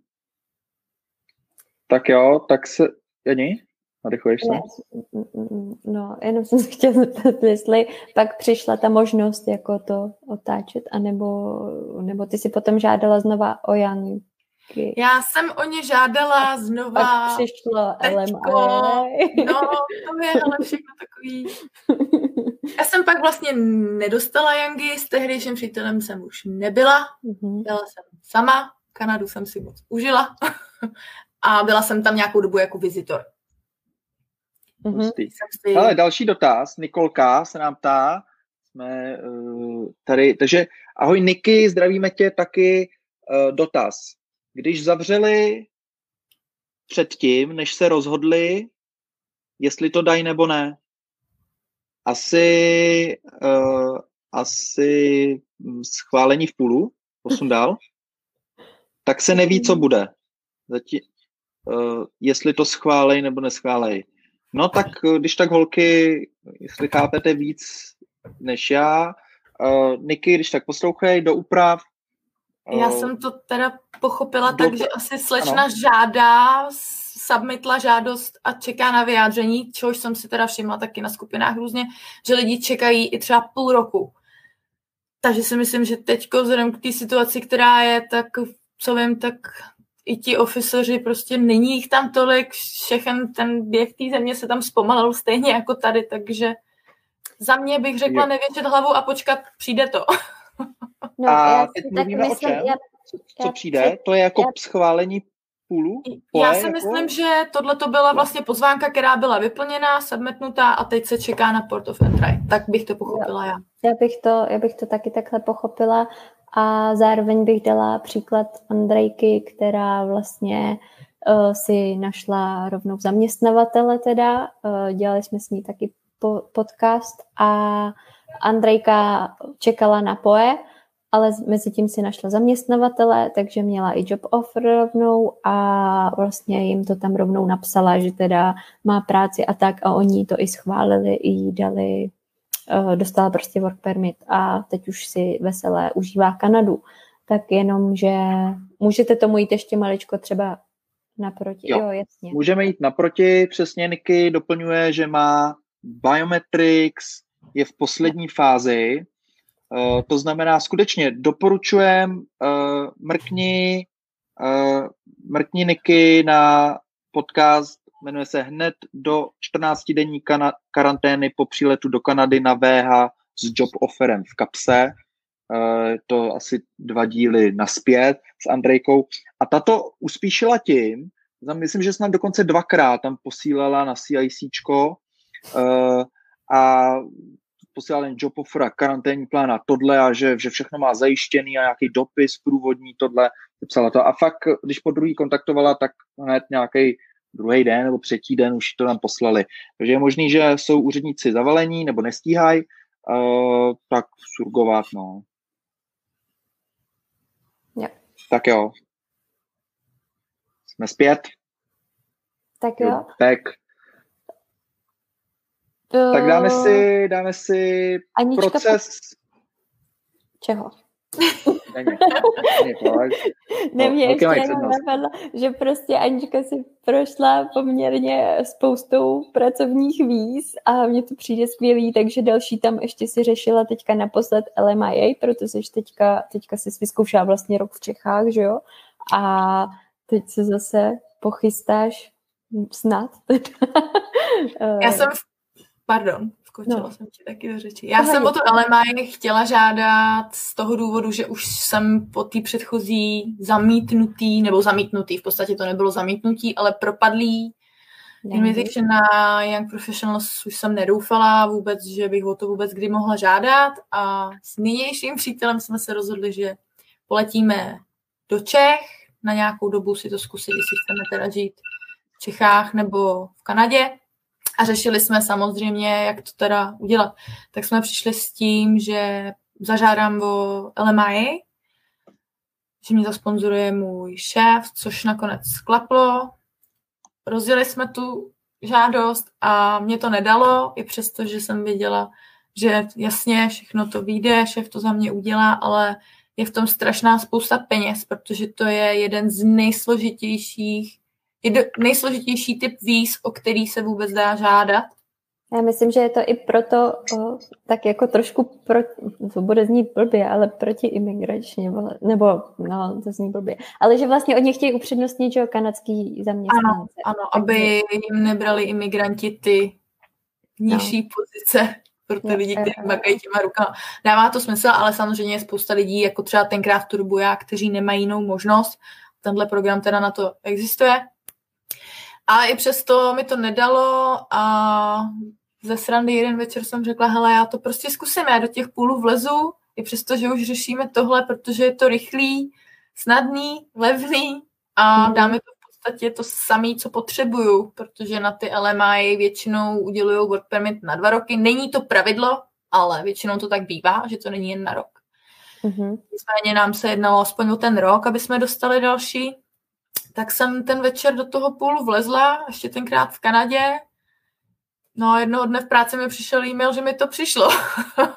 Tak jo, tak se, Jani, nadychuješ se? No, jenom jsem se chtěla zeptat, jestli pak přišla ta možnost jako to otáčet, anebo nebo ty si potom žádala znova o Yangy. Já jsem o ně žádala znova. Pak přišlo LMA. No, to je ale všechno takový. Já jsem pak vlastně nedostala Yangy, s tehdejším přítelem jsem už nebyla. Mm-hmm. Byla jsem sama, Kanadu jsem si moc užila a byla jsem tam nějakou dobu jako vizitor. Mm-hmm. Ale další dotaz, Nikolka se nám ptá, jsme uh, tady, takže ahoj Niky, zdravíme tě taky, uh, dotaz. Když zavřeli předtím, než se rozhodli, jestli to dají nebo ne, asi, uh, asi schválení v půlu, posun dál, tak se neví, co bude. Zatím, uh, jestli to schválej nebo neschválej. No tak, když tak holky, jestli chápete víc než já, uh, Niky, když tak poslouchej, do úprav, já jsem to teda pochopila do... tak, že asi slečna ano. žádá, submitla žádost a čeká na vyjádření, čehož jsem si teda všimla taky na skupinách různě, že lidi čekají i třeba půl roku. Takže si myslím, že teď vzhledem k té situaci, která je, tak co vím, tak i ti oficeři, prostě není jich tam tolik, všechen ten běh té země se tam zpomalil stejně jako tady, takže za mě bych řekla nevěšet hlavu a počkat, přijde to. No, a teď mluvíme myslím, o čem? Já, co já, přijde? To je jako já, schválení půlu? Já si jako? myslím, že tohle to byla vlastně pozvánka, která byla vyplněná, submitnutá a teď se čeká na Port of Entry. Tak bych to pochopila já. Já bych to, já bych to taky takhle pochopila a zároveň bych dala příklad Andrejky, která vlastně uh, si našla rovnou zaměstnavatele teda. Uh, dělali jsme s ní taky po, podcast a Andrejka čekala na POE, ale mezi tím si našla zaměstnavatele, takže měla i job offer rovnou a vlastně jim to tam rovnou napsala, že teda má práci a tak a oni to i schválili, i jí dali, dostala prostě work permit a teď už si veselé užívá Kanadu. Tak jenom, že můžete tomu jít ještě maličko třeba naproti. Jo, jo jasně. Můžeme jít naproti, přesně Niky doplňuje, že má biometrics, je v poslední fázi, Uh, to znamená, skutečně doporučujem, uh, mrkni, uh, mrkni Niky na podcast, jmenuje se Hned do 14-denní kana- karantény po příletu do Kanady na VH s job offerem v kapse. Uh, to asi dva díly naspět s Andrejkou. A tato uspíšila tím, myslím, že snad dokonce dvakrát tam posílala na CICčko uh, a posílal jen job offer a karanténní plán a tohle a že, že všechno má zajištěný a nějaký dopis průvodní, tohle, psala to. A fakt, když po druhý kontaktovala, tak hned nějaký druhý den nebo třetí den už to nám poslali. Takže je možný, že jsou úředníci zavalení nebo nestíhají, uh, tak surgovat, no. Jo. Tak jo. Jsme zpět. Tak jo. Tak. Tak dáme si, dáme si Anička proces... Po... Čeho? Ne, mě ještě jenom napadlo, že prostě Anička si prošla poměrně spoustou pracovních víz a mně to přijde skvělý, takže další tam ještě si řešila teďka naposled LMIA, protože teďka, teďka si vyzkoušela vlastně rok v Čechách, že jo? A teď se zase pochystáš snad. Já jsem v Pardon, skočila no. jsem ti taky do řeči. Já Aha, jsem o to LMI chtěla žádat z toho důvodu, že už jsem po té předchozí zamítnutý, nebo zamítnutý, v podstatě to nebylo zamítnutí, ale propadlý invitation na Young Professionals už jsem nedoufala vůbec, že bych o to vůbec kdy mohla žádat. A s nynějším přítelem jsme se rozhodli, že poletíme do Čech, na nějakou dobu si to zkusit, jestli chceme teda žít v Čechách nebo v Kanadě A řešili jsme samozřejmě, jak to teda udělat. Tak jsme přišli s tím, že zažádám o LMI, že mě zasponzoruje můj šéf, což nakonec sklaplo. Rozjeli jsme tu žádost a mě to nedalo, i přesto, že jsem věděla, že jasně všechno to vyjde, šéf to za mě udělá, ale je v tom strašná spousta peněz, protože to je jeden z nejsložitějších, nejsložitější typ víz, o který se vůbec dá žádat. Já myslím, že je to i proto o, tak jako trošku, pro, to bude znít blbě, ale proti imigračně, nebo no, to zní blbě, ale že vlastně od nich chtějí upřednostnit, že kanadský zaměstnance. Ano, ano, aby jim nebrali imigranti ty nižší no. pozice pro ty lidi, kteří makají těma rukama. Dává to smysl, ale samozřejmě je spousta lidí, jako třeba tenkrát v Turbu já, kteří nemají jinou možnost. Tenhle program teda na to existuje. A i přesto mi to nedalo a ze srandy jeden večer jsem řekla, hele, já to prostě zkusím, já do těch půlů vlezu, i přesto, že už řešíme tohle, protože je to rychlý, snadný, levný a dáme to v podstatě to samé, co potřebuju, protože na ty LMI většinou udělují work permit na dva roky. Není to pravidlo, ale většinou to tak bývá, že to není jen na rok. Mm-hmm. Nicméně nám se jednalo aspoň o ten rok, aby jsme dostali další. Tak jsem ten večer do toho půlu vlezla, ještě tenkrát v Kanadě, No a jednoho dne v práci mi přišel e-mail, že mi to přišlo.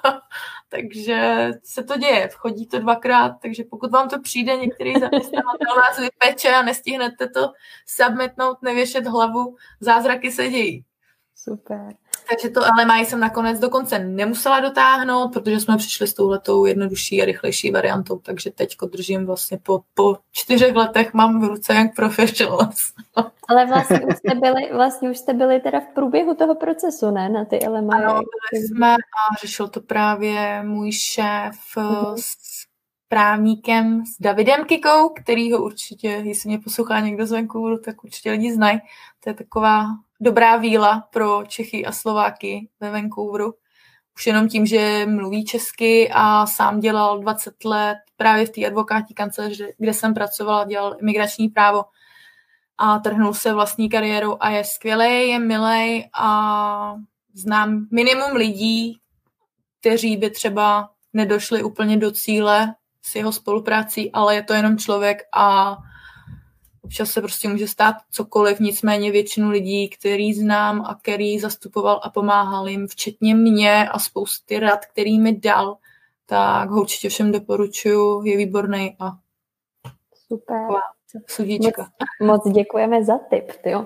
takže se to děje, chodí to dvakrát, takže pokud vám to přijde, některý zaměstnavatel vás vypeče a nestihnete to submitnout, nevěšet hlavu, zázraky se dějí. Super. Takže to LMI jsem nakonec dokonce nemusela dotáhnout, protože jsme přišli s touhletou jednodušší a rychlejší variantou, takže teď držím vlastně po, po čtyřech letech mám v ruce jak professionals. Ale vlastně už jste byli, vlastně už jste byli teda v průběhu toho procesu, ne, na ty LMI? Ano, byli jsme a řešil to právě můj šéf mm-hmm. s právníkem, s Davidem Kikou, který ho určitě, jestli mě poslouchá někdo z Vancouveru, tak určitě lidi znají. To je taková dobrá víla pro Čechy a Slováky ve Vancouveru. Už jenom tím, že mluví česky a sám dělal 20 let právě v té advokátní kanceláři, kde jsem pracovala, dělal imigrační právo a trhnul se vlastní kariéru a je skvělý, je milý a znám minimum lidí, kteří by třeba nedošli úplně do cíle s jeho spoluprací, ale je to jenom člověk a občas se prostě může stát cokoliv, nicméně většinu lidí, který znám a který zastupoval a pomáhal jim, včetně mě a spousty rad, který mi dal, tak ho určitě všem doporučuju, je výborný a super. Moc, moc děkujeme za tip, jo.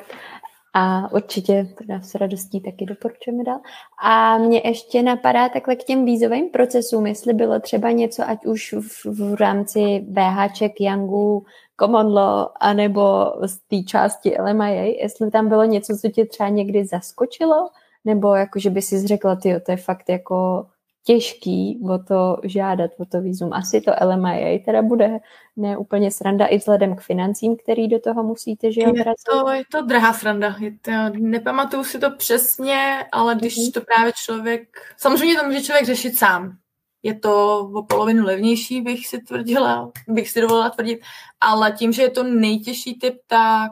A určitě teda s radostí taky doporučujeme dál. A mě ještě napadá takhle k těm vízovým procesům, jestli bylo třeba něco, ať už v, v rámci BHček, Youngu, common law, anebo z té části LMIA, jestli tam bylo něco, co tě třeba někdy zaskočilo, nebo jako, že by si řekla, ty, to je fakt jako těžký o to žádat, o to výzum. Asi to LMIA teda bude ne úplně sranda i vzhledem k financím, který do toho musíte, že je to, je to drahá sranda. Je to, nepamatuju si to přesně, ale když mm-hmm. to právě člověk... Samozřejmě to může člověk řešit sám je to o polovinu levnější, bych si tvrdila, bych si dovolila tvrdit, ale tím, že je to nejtěžší typ, tak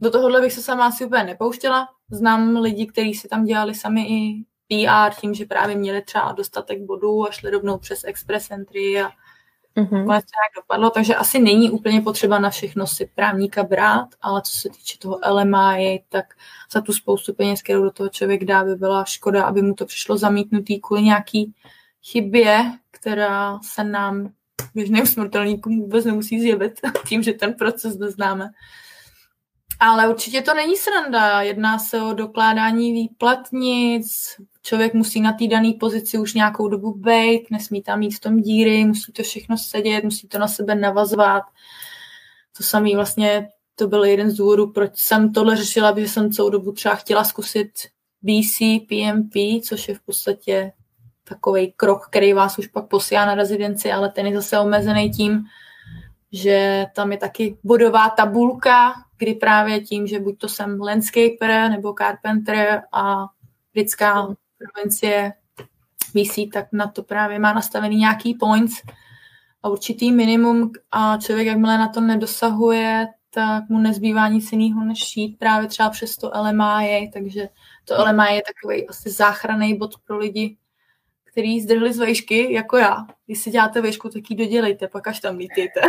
do tohohle bych se sama asi úplně nepouštěla. Znám lidi, kteří si tam dělali sami i PR tím, že právě měli třeba dostatek bodů a šli rovnou přes express entry a mm-hmm. nějak dopadlo, takže asi není úplně potřeba na všechno si právníka brát, ale co se týče toho LMI, tak za tu spoustu peněz, kterou do toho člověk dá, by byla škoda, aby mu to přišlo zamítnutý kvůli nějaký chybě, která se nám běžným smrtelníkům vůbec nemusí zjevit tím, že ten proces neznáme. Ale určitě to není sranda. Jedná se o dokládání výplatnic, člověk musí na té dané pozici už nějakou dobu být, nesmí tam mít v tom díry, musí to všechno sedět, musí to na sebe navazovat. To samé vlastně, to byl jeden z důvodů, proč jsem tohle řešila, protože jsem celou dobu třeba chtěla zkusit BC, PMP, což je v podstatě takový krok, který vás už pak posílá na rezidenci, ale ten je zase omezený tím, že tam je taky bodová tabulka, kdy právě tím, že buď to jsem landscaper nebo carpenter a britská provincie VC, tak na to právě má nastavený nějaký points a určitý minimum a člověk, jakmile na to nedosahuje, tak mu nezbývá nic jiného, než jít právě třeba přes to LMI, takže to LMI je takový asi záchranný bod pro lidi, který zdrhli z vejšky, jako já. Když si děláte vejšku, tak ji dodělejte, pak až tam lítejte.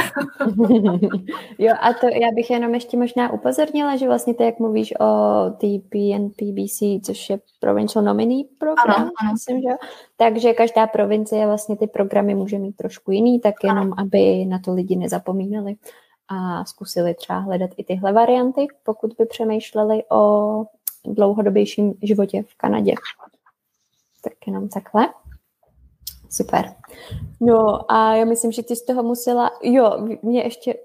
jo, a to já bych jenom ještě možná upozornila, že vlastně ty, jak mluvíš o TPNPBC, což je Provincial Nominee program, ano, ano. myslím, že takže každá provincie vlastně ty programy může mít trošku jiný, tak jenom, ano. aby na to lidi nezapomínali a zkusili třeba hledat i tyhle varianty, pokud by přemýšleli o dlouhodobějším životě v Kanadě. Tak jenom takhle. Super. No a já myslím, že ty z toho musela, jo, mě ještě,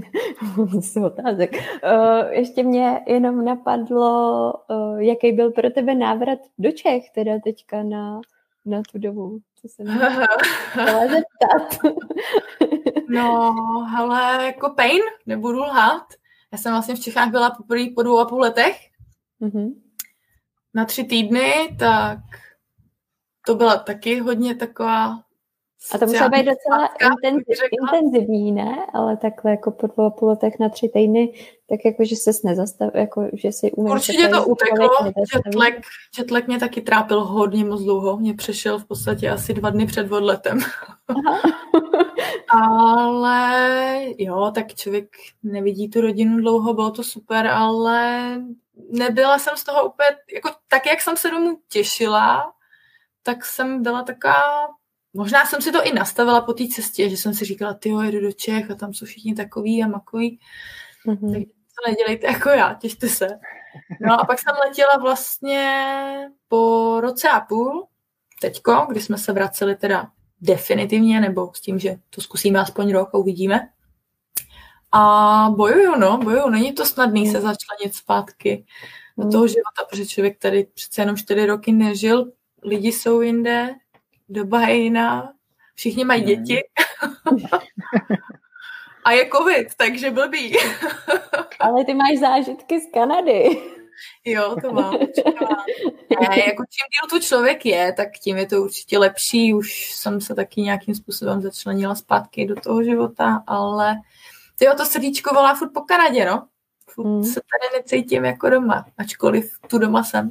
z otázek, uh, ještě mě jenom napadlo, uh, jaký byl pro tebe návrat do Čech, teda teďka na, na tu dobu, co jsem chtěla zeptat. no, ale jako pain, nebudu lhát. Já jsem vlastně v Čechách byla poprvé po dvou a půl letech. Mm-hmm. Na tři týdny, tak to byla taky hodně taková a to muselo být docela intenziv, intenzivní, ne? Ale takhle jako po dvou půl letech na tři týdny, tak jako, že ses nezastav, jako, že si umíš... Určitě to uteklo, jetlag, jetlag mě taky trápil hodně moc dlouho, mě přešel v podstatě asi dva dny před odletem. ale jo, tak člověk nevidí tu rodinu dlouho, bylo to super, ale nebyla jsem z toho úplně, jako tak, jak jsem se domů těšila, tak jsem byla taková, možná jsem si to i nastavila po té cestě, že jsem si říkala, ty jedu do Čech a tam jsou všichni takový a makový, mm-hmm. tak to nedělejte jako já, těšte se. No a pak jsem letěla vlastně po roce a půl, teďko, kdy jsme se vraceli teda definitivně, nebo s tím, že to zkusíme aspoň rok a uvidíme. A bojuju, no, bojuju. Není to snadný se začlenit zpátky do toho života, protože člověk tady přece jenom čtyři roky nežil lidi jsou jinde, doba je jiná, všichni mají děti. a je covid, takže blbý. Ale ty máš zážitky z Kanady. Jo, to mám. Ne, jako čím díl tu člověk je, tak tím je to určitě lepší. Už jsem se taky nějakým způsobem začlenila zpátky do toho života, ale tyjo, to srdíčko volá furt po Kanadě, no. Furt hmm. se tady necítím jako doma, ačkoliv tu doma jsem.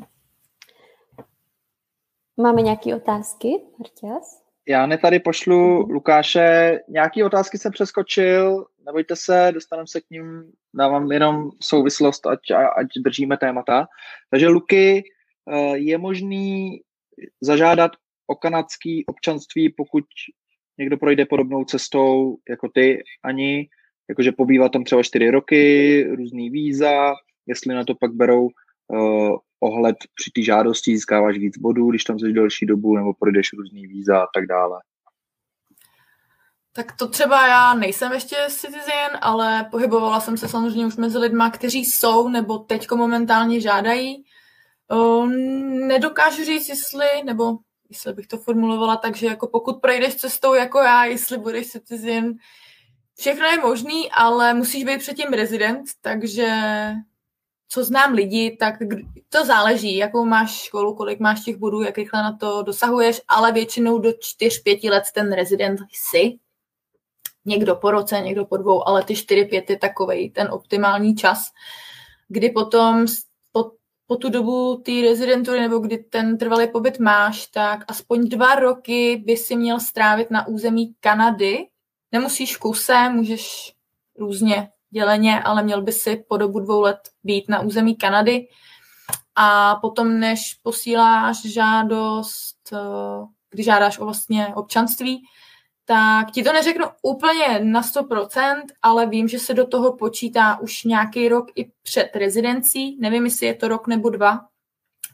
Máme nějaké otázky, Marťas? Já ne tady pošlu Lukáše. Nějaké otázky jsem přeskočil, nebojte se, dostaneme se k ním, dávám jenom souvislost, ať, ať držíme témata. Takže Luky, eh, je možný zažádat o kanadský občanství, pokud někdo projde podobnou cestou jako ty, ani, jakože pobývá tam třeba čtyři roky, různý víza, jestli na to pak berou uh, ohled při té žádosti, získáváš víc bodů, když tam jsi delší dobu, nebo projdeš různý víza a tak dále. Tak to třeba já nejsem ještě citizen, ale pohybovala jsem se samozřejmě už mezi lidma, kteří jsou nebo teďko momentálně žádají. Nedokážu říct, jestli, nebo jestli bych to formulovala tak, že jako pokud projdeš cestou jako já, jestli budeš citizen, všechno je možný, ale musíš být předtím rezident, takže co znám lidi, tak to záleží, jakou máš školu, kolik máš těch bodů, jak rychle na to dosahuješ, ale většinou do 4-5 let ten rezident jsi. Někdo po roce, někdo po dvou, ale ty 4-5 je takovej ten optimální čas, kdy potom po, po tu dobu té rezidentury nebo kdy ten trvalý pobyt máš, tak aspoň dva roky by si měl strávit na území Kanady. Nemusíš kuse, můžeš různě děleně, ale měl by si po dobu dvou let být na území Kanady. A potom, než posíláš žádost, eh, když žádáš o vlastně občanství, tak ti to neřeknu úplně na 100%, ale vím, že se do toho počítá už nějaký rok i před rezidencí. Nevím, jestli je to rok nebo dva.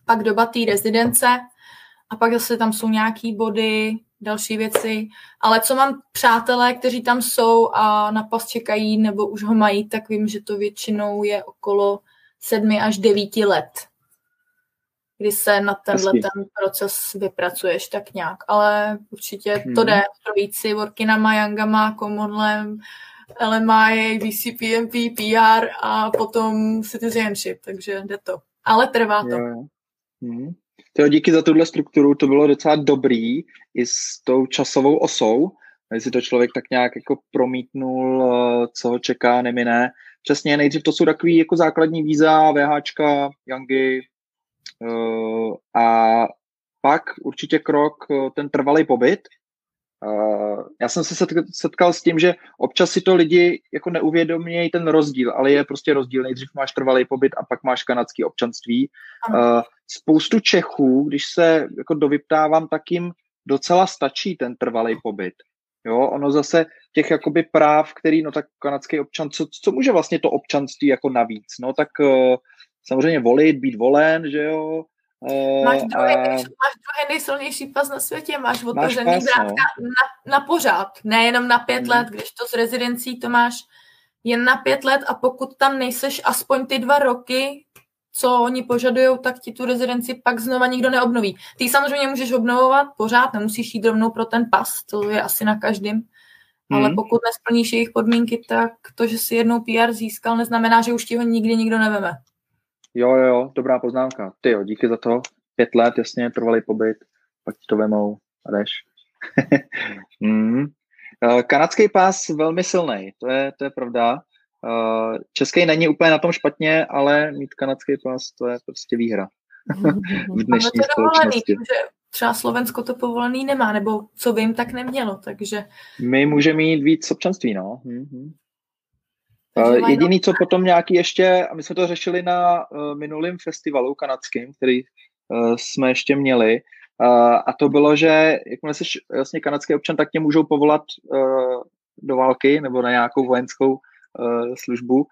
Pak doba té rezidence a pak zase tam jsou nějaký body, další věci. Ale co mám přátelé, kteří tam jsou a na pas čekají nebo už ho mají, tak vím, že to většinou je okolo sedmi až devíti let, kdy se na tenhle ten proces vypracuješ tak nějak. Ale určitě hmm. to jde projít si workinama, yangama, commonlem, LMI, VCPMP, PR a potom citizenship, takže jde to. Ale trvá to. Jo. Hmm. To díky za tuhle strukturu, to bylo docela dobrý i s tou časovou osou, si to člověk tak nějak jako promítnul, eh, co ho čeká, nemine. přesně, nejdřív to jsou takový jako základní víza, VHčka, Yangy uh, a pak určitě krok ten trvalý pobyt, já jsem se setkal s tím, že občas si to lidi jako neuvědomějí ten rozdíl, ale je prostě rozdíl. Nejdřív máš trvalý pobyt a pak máš kanadský občanství. Uh, spoustu Čechů, když se jako dovyptávám, tak jim docela stačí ten trvalý pobyt. Jo, ono zase těch jakoby práv, který, no tak kanadský občan, co, co může vlastně to občanství jako navíc? No tak uh, samozřejmě volit, být volen, že jo, máš, druhý, uh, máš druhý nejsilnější pas na světě, máš otevřený vrátka no. na, na pořád, nejenom na pět hmm. let, když to s rezidencí to máš jen na pět let a pokud tam nejseš aspoň ty dva roky, co oni požadují, tak ti tu rezidenci pak znova nikdo neobnoví. Ty samozřejmě můžeš obnovovat pořád, nemusíš jít rovnou pro ten pas, to je asi na každém. Hmm. Ale pokud nesplníš jejich podmínky, tak to, že si jednou PR získal, neznamená, že už ti ho nikdy nikdo neveme. Jo, jo, jo, dobrá poznámka. Ty jo, díky za to. Pět let, jasně, trvalý pobyt, pak ti to vemou a jdeš. mm. Kanadský pás velmi silný, to je, to je pravda. Uh, český není úplně na tom špatně, ale mít kanadský pás, to je prostě výhra v dnešní to společnosti. že třeba Slovensko to povolený nemá, nebo co vím, tak nemělo, takže... My můžeme mít víc občanství, no. Mm-hmm. Uh, jediný, co potom nějaký ještě, a my jsme to řešili na uh, minulém festivalu kanadském, který uh, jsme ještě měli, a to bylo, že jakmile jsi vlastně kanadský občan, tak tě můžou povolat do války nebo na nějakou vojenskou službu,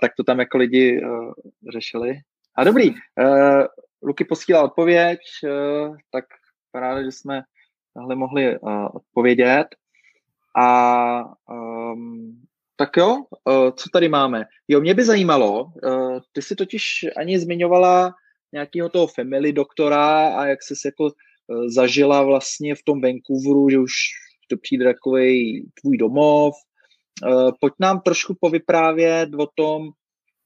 tak to tam jako lidi řešili. A dobrý, Luky posílá odpověď, tak paráda, že jsme tahle mohli odpovědět. A um, tak jo, uh, co tady máme? Jo, mě by zajímalo, uh, ty si totiž ani zmiňovala nějakého toho family doktora a jak jsi jako uh, zažila vlastně v tom Vancouveru, že už to přijde takový tvůj domov. Pojď nám trošku povyprávět o tom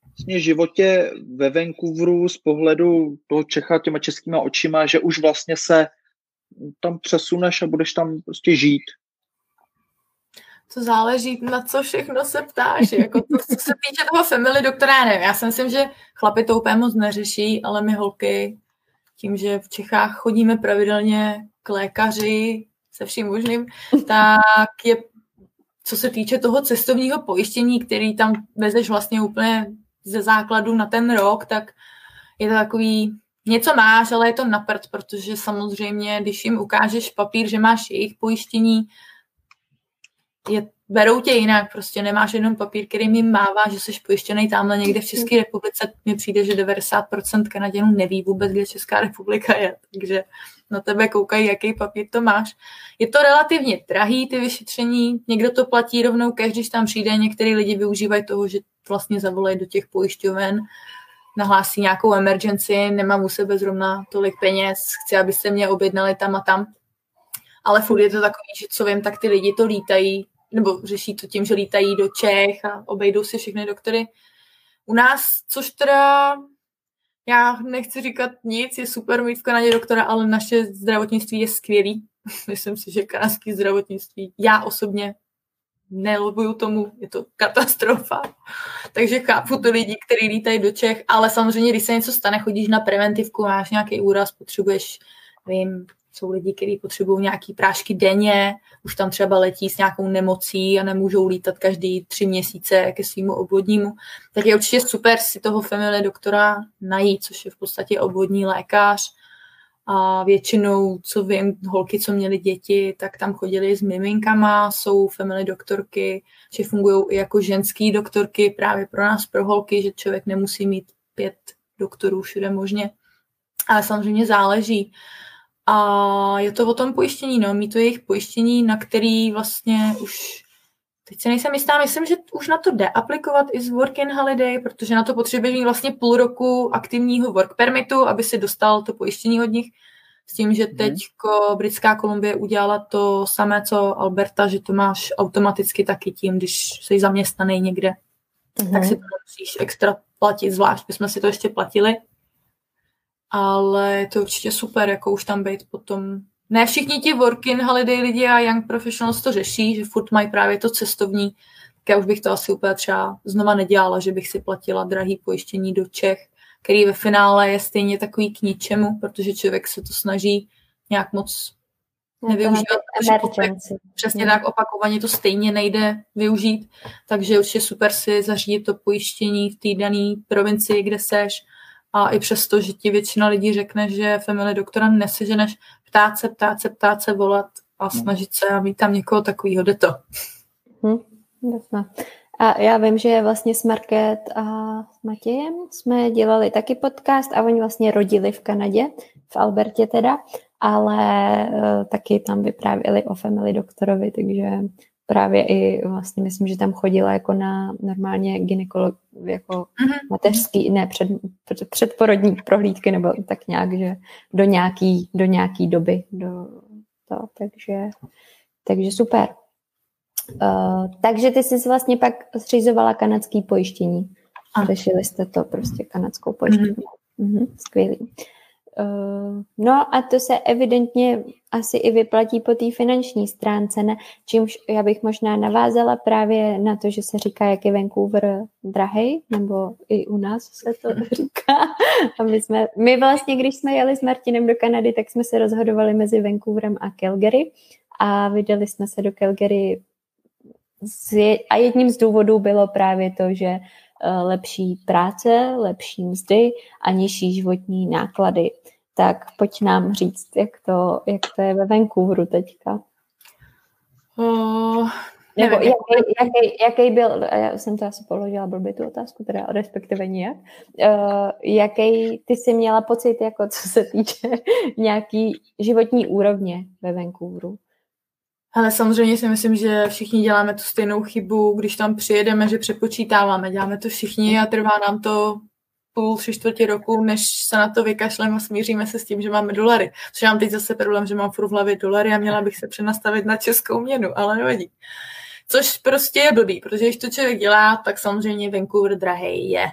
vlastně životě ve Vancouveru z pohledu toho Čecha těma českýma očima, že už vlastně se tam přesuneš a budeš tam prostě žít to záleží, na co všechno se ptáš. Jako to, co se týče toho family doktora, nevím. Já si myslím, že chlapi to úplně moc neřeší, ale my holky, tím, že v Čechách chodíme pravidelně k lékaři se vším možným, tak je, co se týče toho cestovního pojištění, který tam vezeš vlastně úplně ze základu na ten rok, tak je to takový, něco máš, ale je to naprt, protože samozřejmě, když jim ukážeš papír, že máš jejich pojištění, je, berou tě jinak, prostě nemáš jenom papír, který mi mává, že jsi pojištěný tamhle někde v České republice. Mně přijde, že 90% Kanaděnů neví vůbec, kde Česká republika je, takže na tebe koukají, jaký papír to máš. Je to relativně drahý, ty vyšetření, někdo to platí rovnou když tam přijde, některý lidi využívají toho, že vlastně zavolají do těch pojišťoven, nahlásí nějakou emergency, nemám u sebe zrovna tolik peněz, chci, abyste mě objednali tam a tam. Ale furt je to takový, že co vím, tak ty lidi to lítají nebo řeší to tím, že lítají do Čech a obejdou si všechny doktory. U nás, což teda já nechci říkat nic, je super mít v Kanadě doktora, ale naše zdravotnictví je skvělý. Myslím si, že kanadské zdravotnictví, já osobně nelobuju tomu, je to katastrofa. Takže chápu to lidi, kteří lítají do Čech, ale samozřejmě, když se něco stane, chodíš na preventivku, máš nějaký úraz, potřebuješ, nevím, jsou lidi, kteří potřebují nějaký prášky denně, už tam třeba letí s nějakou nemocí a nemůžou lítat každý tři měsíce ke svýmu obvodnímu, tak je určitě super si toho family doktora najít, což je v podstatě obvodní lékař. A většinou, co vím, holky, co měly děti, tak tam chodili s miminkama, jsou family doktorky, že fungují i jako ženský doktorky právě pro nás, pro holky, že člověk nemusí mít pět doktorů všude možně. Ale samozřejmě záleží. A je to o tom pojištění, no, mít to jejich pojištění, na který vlastně už, teď se nejsem jistá, myslím, že už na to jde aplikovat i z Work and Holiday, protože na to potřebuješ mít vlastně půl roku aktivního work permitu, aby si dostal to pojištění od nich. S tím, že mhm. teď hmm. Britská Kolumbie udělala to samé, co Alberta, že to máš automaticky taky tím, když jsi zaměstnaný někde, hmm. tak si to musíš extra platit, zvlášť bychom si to ještě platili ale je to určitě super, jako už tam být potom. Ne všichni ti working holiday lidi a young professionals to řeší, že furt mají právě to cestovní, já už bych to asi úplně třeba znova nedělala, že bych si platila drahý pojištění do Čech, který ve finále je stejně takový k ničemu, protože člověk se to snaží nějak moc nevyužívat. Přesně hmm. tak opakovaně to stejně nejde využít, takže určitě super si zařídit to pojištění v té dané provincii, kde seš a i přesto, že ti většina lidí řekne, že family doktora neseženeš, ptát se, ptát se, ptát se, volat a hmm. snažit se a mít tam někoho takového, jde to. Hmm, jasná. A já vím, že vlastně s Market a s Matějem jsme dělali taky podcast a oni vlastně rodili v Kanadě, v Albertě teda, ale uh, taky tam vyprávěli o family doktorovi, takže právě i vlastně myslím, že tam chodila jako na normálně ginekolog, jako mm-hmm. mateřský, ne před, před, předporodní prohlídky nebo tak nějak, že do nějaký, do nějaký doby. Do, to, takže, takže super. Uh, takže ty jsi vlastně pak zřizovala kanadský pojištění. Řešili jste to prostě kanadskou pojištění. Mm-hmm. Mm-hmm, skvělý. Uh, no a to se evidentně asi i vyplatí po té finanční stránce, ne? čímž já bych možná navázala právě na to, že se říká, jak je Vancouver drahej, nebo i u nás se to říká. A my, jsme, my vlastně, když jsme jeli s Martinem do Kanady, tak jsme se rozhodovali mezi Vancouverem a Calgary a vydali jsme se do Calgary a jedním z důvodů bylo právě to, že eh, lepší práce, lepší mzdy a nižší životní náklady. Tak pojď nám říct, jak to, jak to je ve Vancouveru teďka. Uh, Nebo jaký, jaký, jaký byl, já jsem to asi položila blbě tu otázku, teda respektive nijak, uh, jaký ty jsi měla pocit, jako co se týče nějaký životní úrovně ve Vancouveru? Ale samozřejmě si myslím, že všichni děláme tu stejnou chybu, když tam přijedeme, že přepočítáváme. Děláme to všichni a trvá nám to půl, tři čtvrtě roku, než se na to vykašleme a smíříme se s tím, že máme dolary. Což mám teď zase problém, že mám furt v hlavě dolary a měla bych se přenastavit na českou měnu, ale nevadí. Což prostě je blbý, protože když to člověk dělá, tak samozřejmě Vancouver drahý je.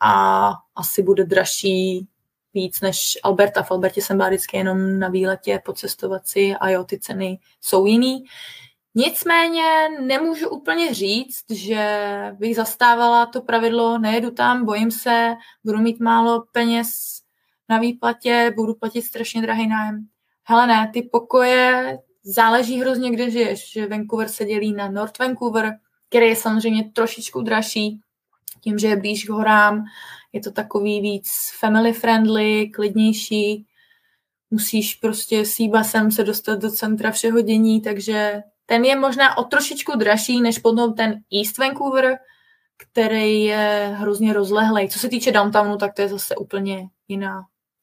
A asi bude dražší víc než Alberta. V Albertě jsem byla vždycky jenom na výletě pocestovat si a jo, ty ceny jsou jiný. Nicméně nemůžu úplně říct, že bych zastávala to pravidlo, nejedu tam, bojím se, budu mít málo peněz na výplatě, budu platit strašně drahý nájem. Hele ne, ty pokoje záleží hrozně, kde žiješ, že Vancouver se dělí na North Vancouver, který je samozřejmě trošičku dražší, tím, že je blíž k horám, je to takový víc family friendly, klidnější, musíš prostě s basem se dostat do centra všeho dění, takže ten je možná o trošičku dražší než potom ten East Vancouver, který je hrozně rozlehlej. Co se týče downtownu, tak to je zase úplně jiná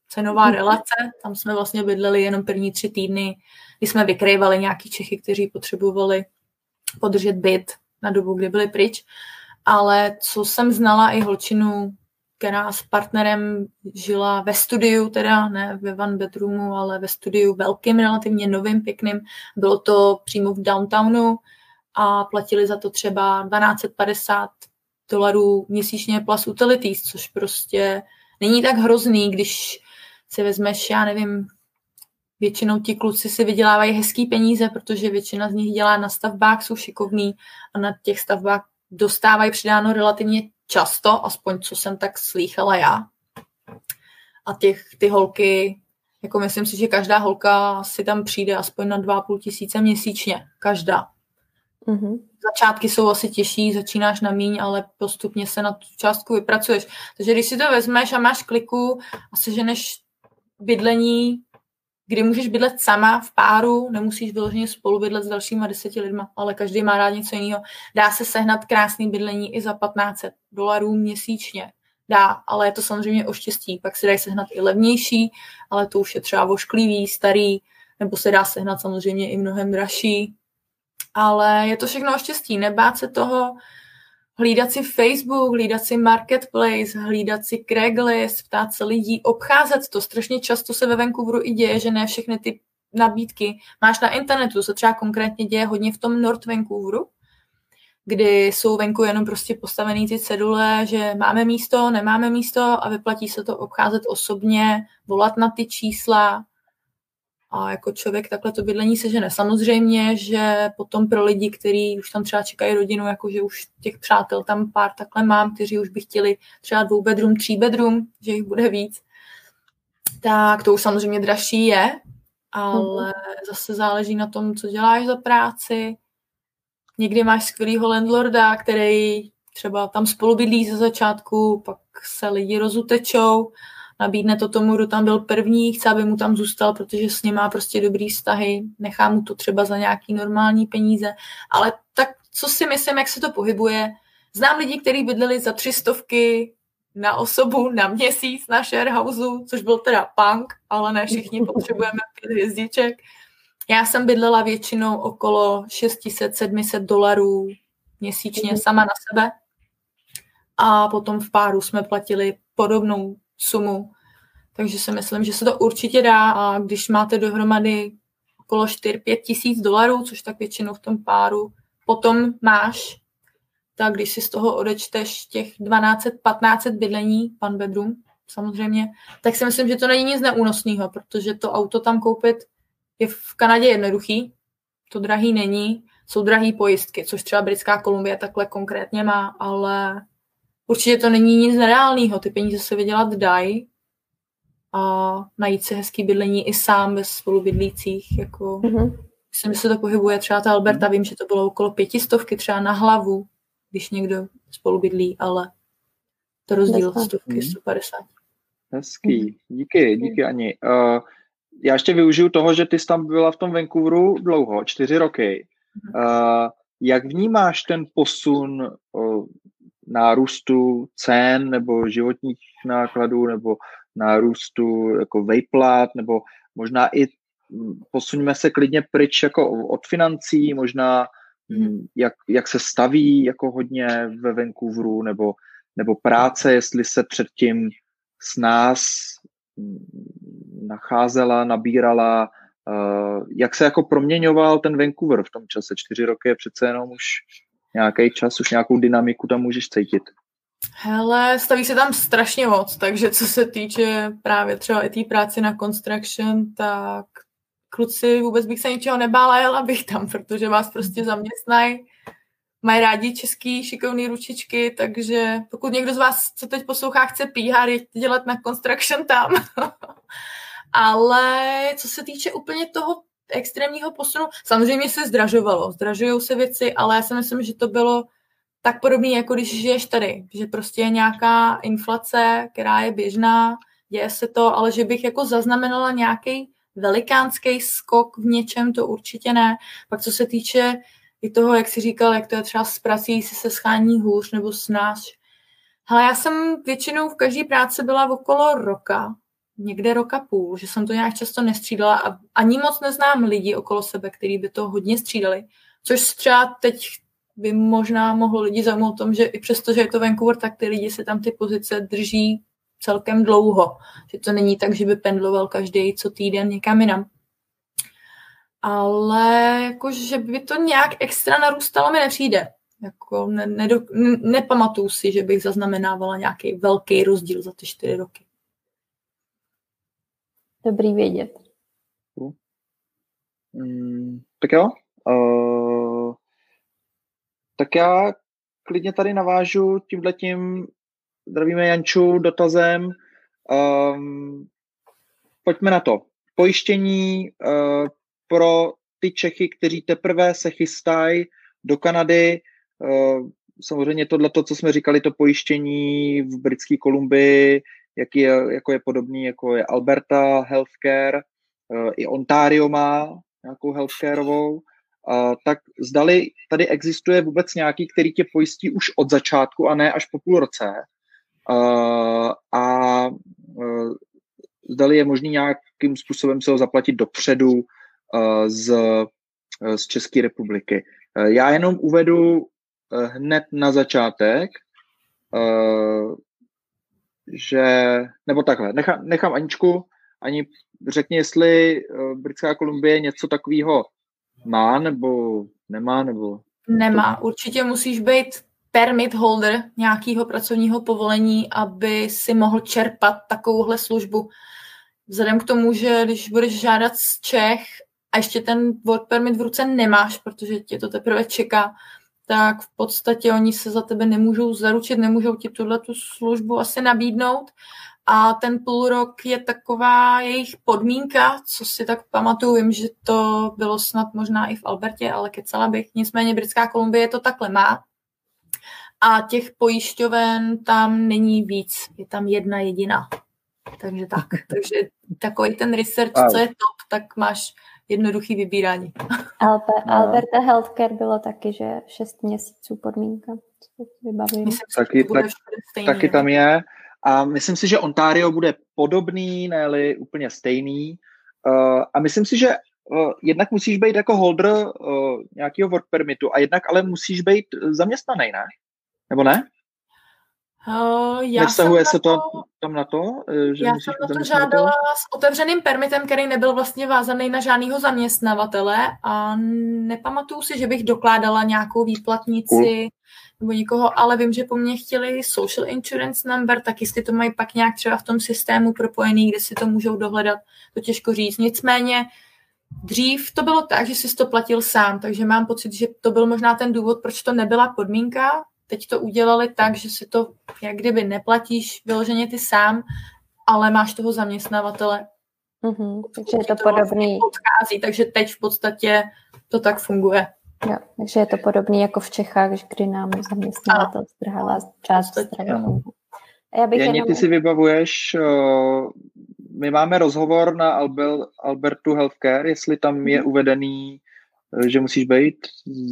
cenová mhm. relace. Tam jsme vlastně bydleli jenom první tři týdny, kdy jsme vykrývali nějaký Čechy, kteří potřebovali podržet byt na dobu, kdy byli pryč. Ale co jsem znala i holčinu která s partnerem žila ve studiu, teda ne ve one bedroomu, ale ve studiu velkým, relativně novým, pěkným. Bylo to přímo v downtownu a platili za to třeba 1250 dolarů měsíčně plus utilities, což prostě není tak hrozný, když si vezmeš, já nevím, většinou ti kluci si vydělávají hezký peníze, protože většina z nich dělá na stavbách, jsou šikovní a na těch stavbách dostávají přidáno relativně často, aspoň co jsem tak slýchala já. A těch, ty holky, jako myslím si, že každá holka si tam přijde aspoň na 2,5 tisíce měsíčně. Každá. Mm-hmm. Začátky jsou asi těžší, začínáš na míň, ale postupně se na tu částku vypracuješ. Takže když si to vezmeš a máš kliku a seženeš bydlení kdy můžeš bydlet sama v páru, nemusíš vyloženě spolu bydlet s dalšíma deseti lidma, ale každý má rád něco jiného. Dá se sehnat krásný bydlení i za 1500 dolarů měsíčně. Dá, ale je to samozřejmě o štěstí. Pak se dají sehnat i levnější, ale to už je třeba vošklivý, starý, nebo se dá sehnat samozřejmě i mnohem dražší. Ale je to všechno o štěstí. Nebát se toho, hlídat si Facebook, hlídat si Marketplace, hlídat si Craigslist, ptát se lidí, obcházet to. Strašně často se ve Vancouveru i děje, že ne všechny ty nabídky máš na internetu. Se třeba konkrétně děje hodně v tom North Vancouveru, kdy jsou venku jenom prostě postavený ty cedule, že máme místo, nemáme místo a vyplatí se to obcházet osobně, volat na ty čísla. A jako člověk takhle to bydlení sežene. Samozřejmě, že potom pro lidi, kteří už tam třeba čekají rodinu, jakože už těch přátel tam pár takhle mám, kteří už by chtěli třeba dvou bedroom, tří bedroom, že jich bude víc, tak to už samozřejmě dražší je, ale mm. zase záleží na tom, co děláš za práci. Někdy máš skvělýho landlorda, který třeba tam spolu bydlí ze začátku, pak se lidi rozutečou, nabídne to tomu, kdo tam byl první, chce, aby mu tam zůstal, protože s ním má prostě dobrý vztahy, nechá mu to třeba za nějaký normální peníze, ale tak co si myslím, jak se to pohybuje. Znám lidi, kteří bydleli za tři stovky na osobu na měsíc na sharehouse, což byl teda punk, ale ne všichni potřebujeme pět hvězdiček. Já jsem bydlela většinou okolo 600-700 dolarů měsíčně sama na sebe a potom v páru jsme platili podobnou sumu. Takže si myslím, že se to určitě dá a když máte dohromady okolo 4-5 tisíc dolarů, což tak většinou v tom páru potom máš, tak když si z toho odečteš těch 1200-1500 bydlení, pan bedroom samozřejmě, tak si myslím, že to není nic neúnosného, protože to auto tam koupit je v Kanadě jednoduchý, to drahý není, jsou drahý pojistky, což třeba Britská Kolumbie takhle konkrétně má, ale určitě to není nic nereálného, ty peníze se vydělat dají a najít si hezký bydlení i sám bez spolubydlících, jako mm-hmm. myslím, že se to pohybuje, třeba ta Alberta, vím, že to bylo okolo pětistovky třeba na hlavu, když někdo spolubydlí, ale to rozdíl stovky, 150. Hezký, mhm. díky, díky Ani. Uh, já ještě využiju toho, že ty jsi tam byla v tom Vancouveru dlouho, čtyři roky. Uh, jak vnímáš ten posun uh, nárůstu cen nebo životních nákladů nebo nárůstu jako vejplat nebo možná i hm, posuňme se klidně pryč jako od financí, možná hm, jak, jak se staví jako hodně ve Vancouveru nebo, nebo práce, jestli se předtím s nás hm, nacházela, nabírala, uh, jak se jako proměňoval ten Vancouver v tom čase. Čtyři roky je přece jenom už nějaký čas, už nějakou dynamiku tam můžeš cítit. Hele, staví se tam strašně moc, takže co se týče právě třeba i té práce na construction, tak kluci vůbec bych se ničeho nebála, jela bych tam, protože vás prostě zaměstnají, mají rádi český šikovný ručičky, takže pokud někdo z vás, co teď poslouchá, chce PR, dělat na construction tam. Ale co se týče úplně toho extrémního posunu, samozřejmě se zdražovalo, zdražují se věci, ale já si myslím, že to bylo tak podobný, jako když žiješ tady, že prostě je nějaká inflace, která je běžná, děje se to, ale že bych jako zaznamenala nějaký velikánský skok v něčem, to určitě ne. Pak co se týče i toho, jak si říkal, jak to je třeba s prací, jestli se schání hůř nebo s nás. Hele, já jsem většinou v každé práci byla okolo roka, někde roka půl, že jsem to nějak často nestřídala a ani moc neznám lidi okolo sebe, kteří by to hodně střídali. Což třeba teď by možná mohlo lidi zaujmout tom, že i přesto, že je to Vancouver, tak ty lidi se tam ty pozice drží celkem dlouho. Že to není tak, že by pendloval každý co týden někam jinam. Ale jako, že by to nějak extra narůstalo, mi nepřijde. Jako ne, ne, ne, nepamatuju si, že bych zaznamenávala nějaký velký rozdíl za ty čtyři roky. Dobrý vědět. Mm, tak jo. Uh, tak já klidně tady navážu tímhletím, zdravíme Janču, dotazem. Um, pojďme na to. Pojištění uh, pro ty Čechy, kteří teprve se chystají do Kanady. Uh, samozřejmě tohle, co jsme říkali, to pojištění v Britské Kolumbii, jak je, jako je podobný, jako je Alberta Healthcare, uh, i Ontario má nějakou healthcareovou tak zdali tady existuje vůbec nějaký, který tě pojistí už od začátku a ne až po půl roce. A uh, zdali je možný nějakým způsobem se ho zaplatit dopředu uh, z, z České republiky. Já jenom uvedu hned na začátek, že, nebo takhle, nechám, nechám Aničku, ani řekni, jestli uh, Britská Kolumbie něco takového má nebo nemá? Nebo Nemá. Určitě musíš být permit holder nějakého pracovního povolení, aby si mohl čerpat takovouhle službu. vzhledem k tomu, že když budeš žádat z Čech a ještě ten work permit v ruce nemáš, protože tě to teprve čeká, tak v podstatě oni se za tebe nemůžou zaručit, nemůžou ti tuhle tu službu asi nabídnout. A ten půl rok je taková jejich podmínka, co si tak pamatuju, vím, že to bylo snad možná i v Albertě, ale kecala bych. Nicméně Britská Kolumbie to takhle má. A těch pojišťoven tam není víc, je tam jedna jediná. Takže tak. Takže takový ten research, co je top, tak máš jednoduchý vybírání. Albe, Alberta Healthcare bylo taky, že 6 měsíců podmínka. Myslím, taky, tak, stejný, taky tam je. A myslím si, že Ontario bude podobný, ne úplně stejný. Uh, a myslím si, že uh, jednak musíš být jako holder uh, nějakého work permitu a jednak ale musíš být zaměstnaný, ne? Nebo ne? Uh, já Nevztahuje se to, tam na to? Že já jsem na to žádala s otevřeným permitem, který nebyl vlastně vázaný na žádného zaměstnavatele a nepamatuju si, že bych dokládala nějakou výplatnici cool. nebo někoho, ale vím, že po mně chtěli social insurance number, tak jestli to mají pak nějak třeba v tom systému propojený, kde si to můžou dohledat, to těžko říct. Nicméně Dřív to bylo tak, že jsi to platil sám, takže mám pocit, že to byl možná ten důvod, proč to nebyla podmínka, teď to udělali tak, že si to jak kdyby neplatíš vyloženě ty sám, ale máš toho zaměstnavatele. Mm-hmm, takže je to, to podobný. Odchází, takže teď v podstatě to tak funguje. Jo, takže je to podobný jako v Čechách, kdy nám zaměstnavatel strhává část zdravotní. Já bych Janě, jenom... ty si vybavuješ, uh, my máme rozhovor na Albel, Albertu Healthcare, jestli tam je uvedený Eh, že musíš být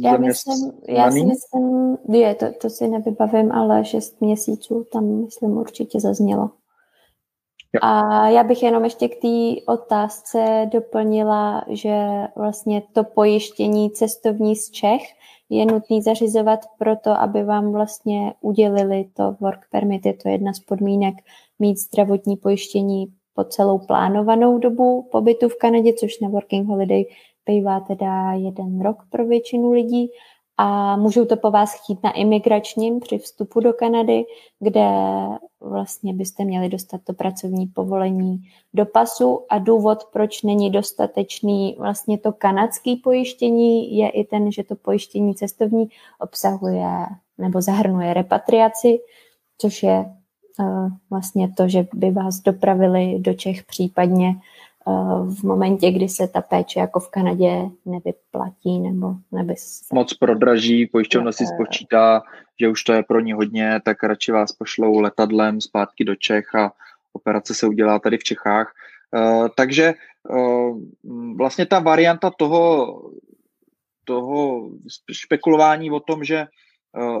já myslím, já si myslím, je, to, to si nevybavím, ale šest měsíců tam, myslím, určitě zaznělo. Jo. A já bych jenom ještě k té otázce doplnila, že vlastně to pojištění cestovní z Čech je nutný zařizovat proto, aby vám vlastně udělili to work permit. Je to jedna z podmínek mít zdravotní pojištění po celou plánovanou dobu pobytu v Kanadě, což na Working Holiday bývá teda jeden rok pro většinu lidí a můžou to po vás chtít na imigračním při vstupu do Kanady, kde vlastně byste měli dostat to pracovní povolení do pasu. A důvod, proč není dostatečný vlastně to kanadské pojištění, je i ten, že to pojištění cestovní obsahuje nebo zahrnuje repatriaci, což je uh, vlastně to, že by vás dopravili do Čech případně v momentě, kdy se ta péče jako v Kanadě nevyplatí nebo nebys... Moc prodraží, pojišťovna si spočítá, že už to je pro ní hodně, tak radši vás pošlou letadlem zpátky do Čech a operace se udělá tady v Čechách. Uh, takže vlastně ta varianta toho, toho špekulování o tom, že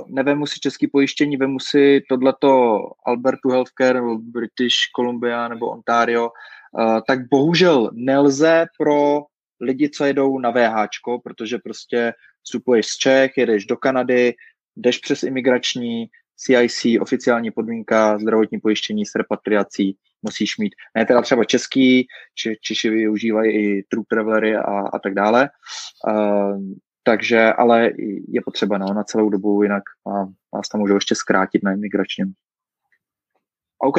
nevemu si český pojištění, vemu si tohleto Albertu Healthcare nebo British Columbia nebo Ontario, Eh, tak bohužel nelze pro lidi, co jedou na VH, protože prostě vstupuješ z Čech, jedeš do Kanady, jdeš přes imigrační, CIC, oficiální podmínka, zdravotní pojištění s repatriací musíš mít. Ne teda třeba český, či, Češi využívají i True Travelery a, a tak dále. Uh, takže, ale je potřeba no, na celou dobu, jinak vás tam můžou ještě zkrátit na imigračním. OK.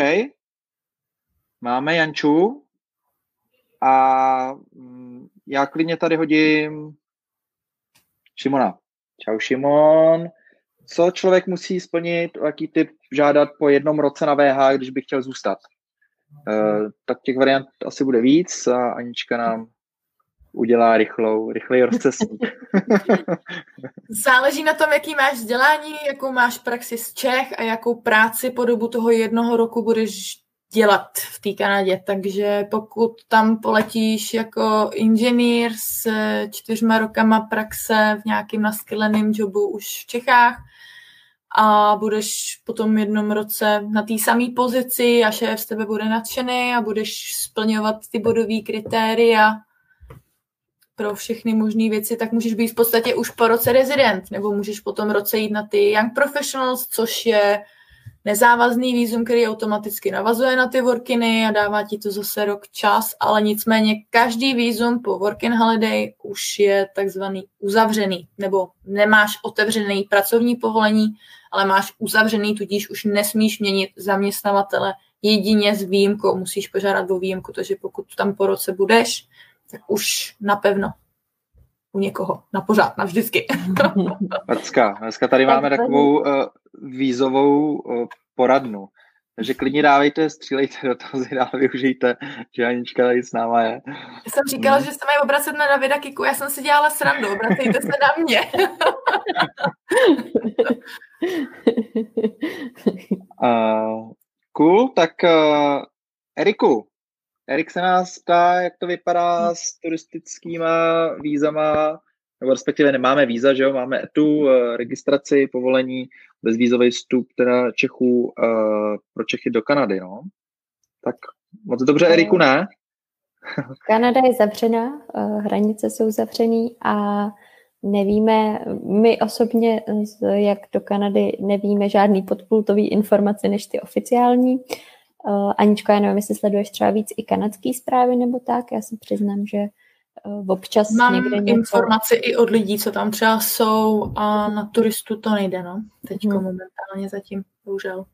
Máme Janču. A mm, já klidně tady hodím Šimona. Čau Šimon. Co člověk musí splnit, jaký typ žádat po jednom roce na VH, když by chtěl zůstat? Uh, tak těch variant asi bude víc a Anička nám udělá rychlou, rychlej rozcestník. Záleží na tom, jaký máš vzdělání, jakou máš praxi z Čech a jakou práci po dobu toho jednoho roku budeš dělat v té Kanadě. Takže pokud tam poletíš jako inženýr s čtyřma rokama praxe v nějakém naskyleném jobu už v Čechách a budeš po tom jednom roce na té samé pozici a šéf z tebe bude nadšený a budeš splňovat ty bodové kritéria pro všechny možné věci, tak můžeš být v podstatě už po roce rezident, nebo můžeš potom roce jít na ty Young Professionals, což je nezávazný výzum, který automaticky navazuje na ty workiny a dává ti to zase rok čas, ale nicméně každý výzum po working holiday už je takzvaný uzavřený, nebo nemáš otevřený pracovní povolení, ale máš uzavřený, tudíž už nesmíš měnit zaměstnavatele jedině s výjimkou, musíš požádat o výjimku, takže pokud tam po roce budeš, tak už napevno u někoho, na pořád, navždycky. Dneska, dneska tady máme takovou uh, vízovou uh, poradnu. Takže klidně dávejte, střílejte do toho, dál využijte, že Anička tady s náma je. Já jsem říkala, mm. že se mají obracet na Davida Kiku, já jsem si dělala srandu, obracejte se na mě. uh, cool, tak uh, Eriku, Erik se nás ptá, jak to vypadá s turistickýma vízama, nebo respektive nemáme víza, že jo, máme tu eh, registraci, povolení, bezvízový vstup teda Čechů uh, pro Čechy do Kanady, no. Tak moc dobře, Eriku, ne? Kanada je zavřená, uh, hranice jsou zavřený a nevíme, my osobně, jak do Kanady, nevíme žádný podpultový informace než ty oficiální. Uh, Aničko, já nevím, jestli sleduješ třeba víc i kanadský zprávy nebo tak, já si přiznám, že uh, občas Mám někde něco... informace i od lidí, co tam třeba jsou a na turistu to nejde, no. Teďko hmm. momentálně zatím, bohužel.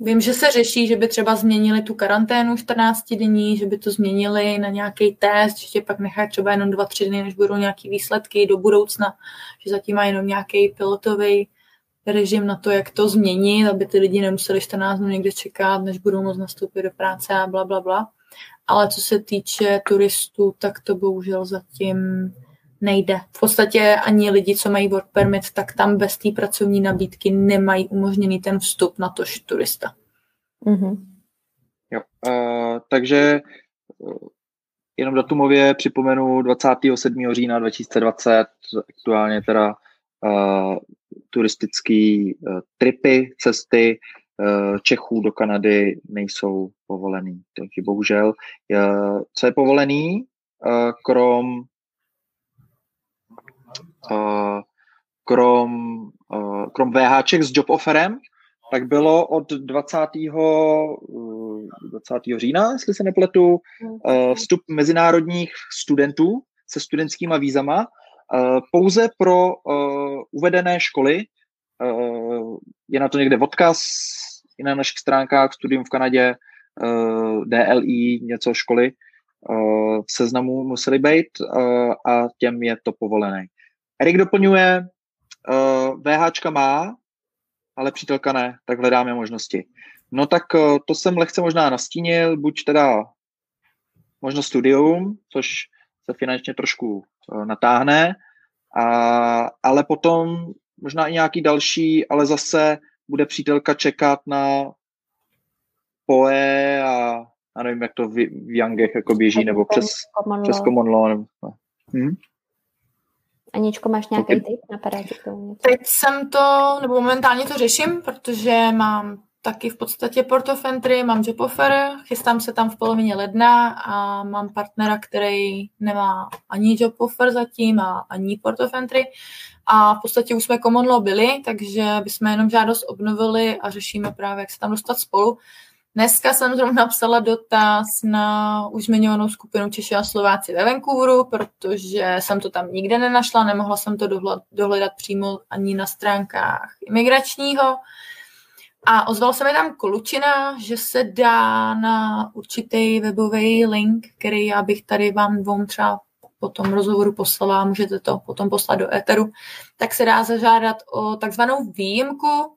Vím, že se řeší, že by třeba změnili tu karanténu 14 dní, že by to změnili na nějaký test, že tě pak nechají třeba jenom 2-3 dny, než budou nějaké výsledky do budoucna, že zatím má jenom nějaký pilotový režim na to, jak to změnit, aby ty lidi nemuseli 14 dnů někde čekat, než budou moct nastoupit do práce a bla, bla, bla. Ale co se týče turistů, tak to bohužel zatím nejde. V podstatě ani lidi, co mají work permit, tak tam bez té pracovní nabídky nemají umožněný ten vstup na tož turista. Mm-hmm. Jo, uh, takže uh, jenom datumově připomenu 27. října 2020, aktuálně teda uh, turistické uh, tripy, cesty uh, Čechů do Kanady nejsou povolený. Takže bohužel, co je povolený, uh, krom krom, krom VHček s job offerem, tak bylo od 20. 20. října, jestli se nepletu, vstup mezinárodních studentů se studentskýma vízama Eh, pouze pro uh, uvedené školy. Uh, je na to někde odkaz i na našich stránkách Studium v Kanadě, DLI, něco školy v seznamu museli být a těm je to povolené. Erik doplňuje, uh, VH má, ale přítelka ne, tak hledáme možnosti. No tak to jsem lehce možná nastínil, buď teda možnost studium, což se finančně trošku uh, natáhne, a, ale potom možná i nějaký další, ale zase bude přítelka čekat na POE a já nevím, jak to v, v Youngech jako běží, nebo přes common přes common law. Hm? Aničko, máš nějaký tip? Napadá k tomu Teď jsem to, nebo momentálně to řeším, protože mám taky v podstatě Port of Entry, mám job offer, chystám se tam v polovině ledna a mám partnera, který nemá ani job offer zatím a ani Port of Entry a v podstatě už jsme common law byli, takže bychom jenom žádost obnovili a řešíme právě, jak se tam dostat spolu. Dneska jsem zrovna napsala dotaz na už zmiňovanou skupinu Češi a Slováci ve Vancouveru, protože jsem to tam nikde nenašla, nemohla jsem to dohledat přímo ani na stránkách imigračního, a ozval se mi tam Kolučina, že se dá na určitý webový link, který já bych tady vám dvou třeba po tom rozhovoru poslala, můžete to potom poslat do éteru, tak se dá zažádat o takzvanou výjimku,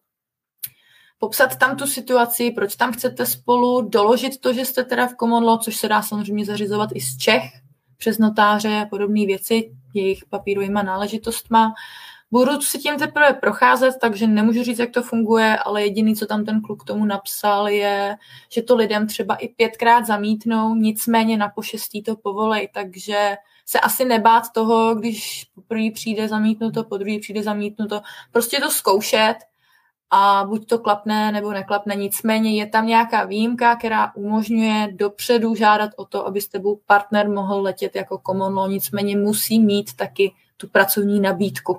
popsat tam tu situaci, proč tam chcete spolu, doložit to, že jste teda v common law, což se dá samozřejmě zařizovat i z Čech, přes notáře a podobné věci, jejich papírovýma náležitostma. Budu si tím teprve procházet, takže nemůžu říct, jak to funguje, ale jediný, co tam ten kluk tomu napsal, je, že to lidem třeba i pětkrát zamítnou, nicméně na pošestí to povolej, takže se asi nebát toho, když poprvé přijde zamítnuto, po druhý přijde zamítnuto, prostě to zkoušet a buď to klapne nebo neklapne, nicméně je tam nějaká výjimka, která umožňuje dopředu žádat o to, aby s tebou partner mohl letět jako common law, nicméně musí mít taky tu pracovní nabídku.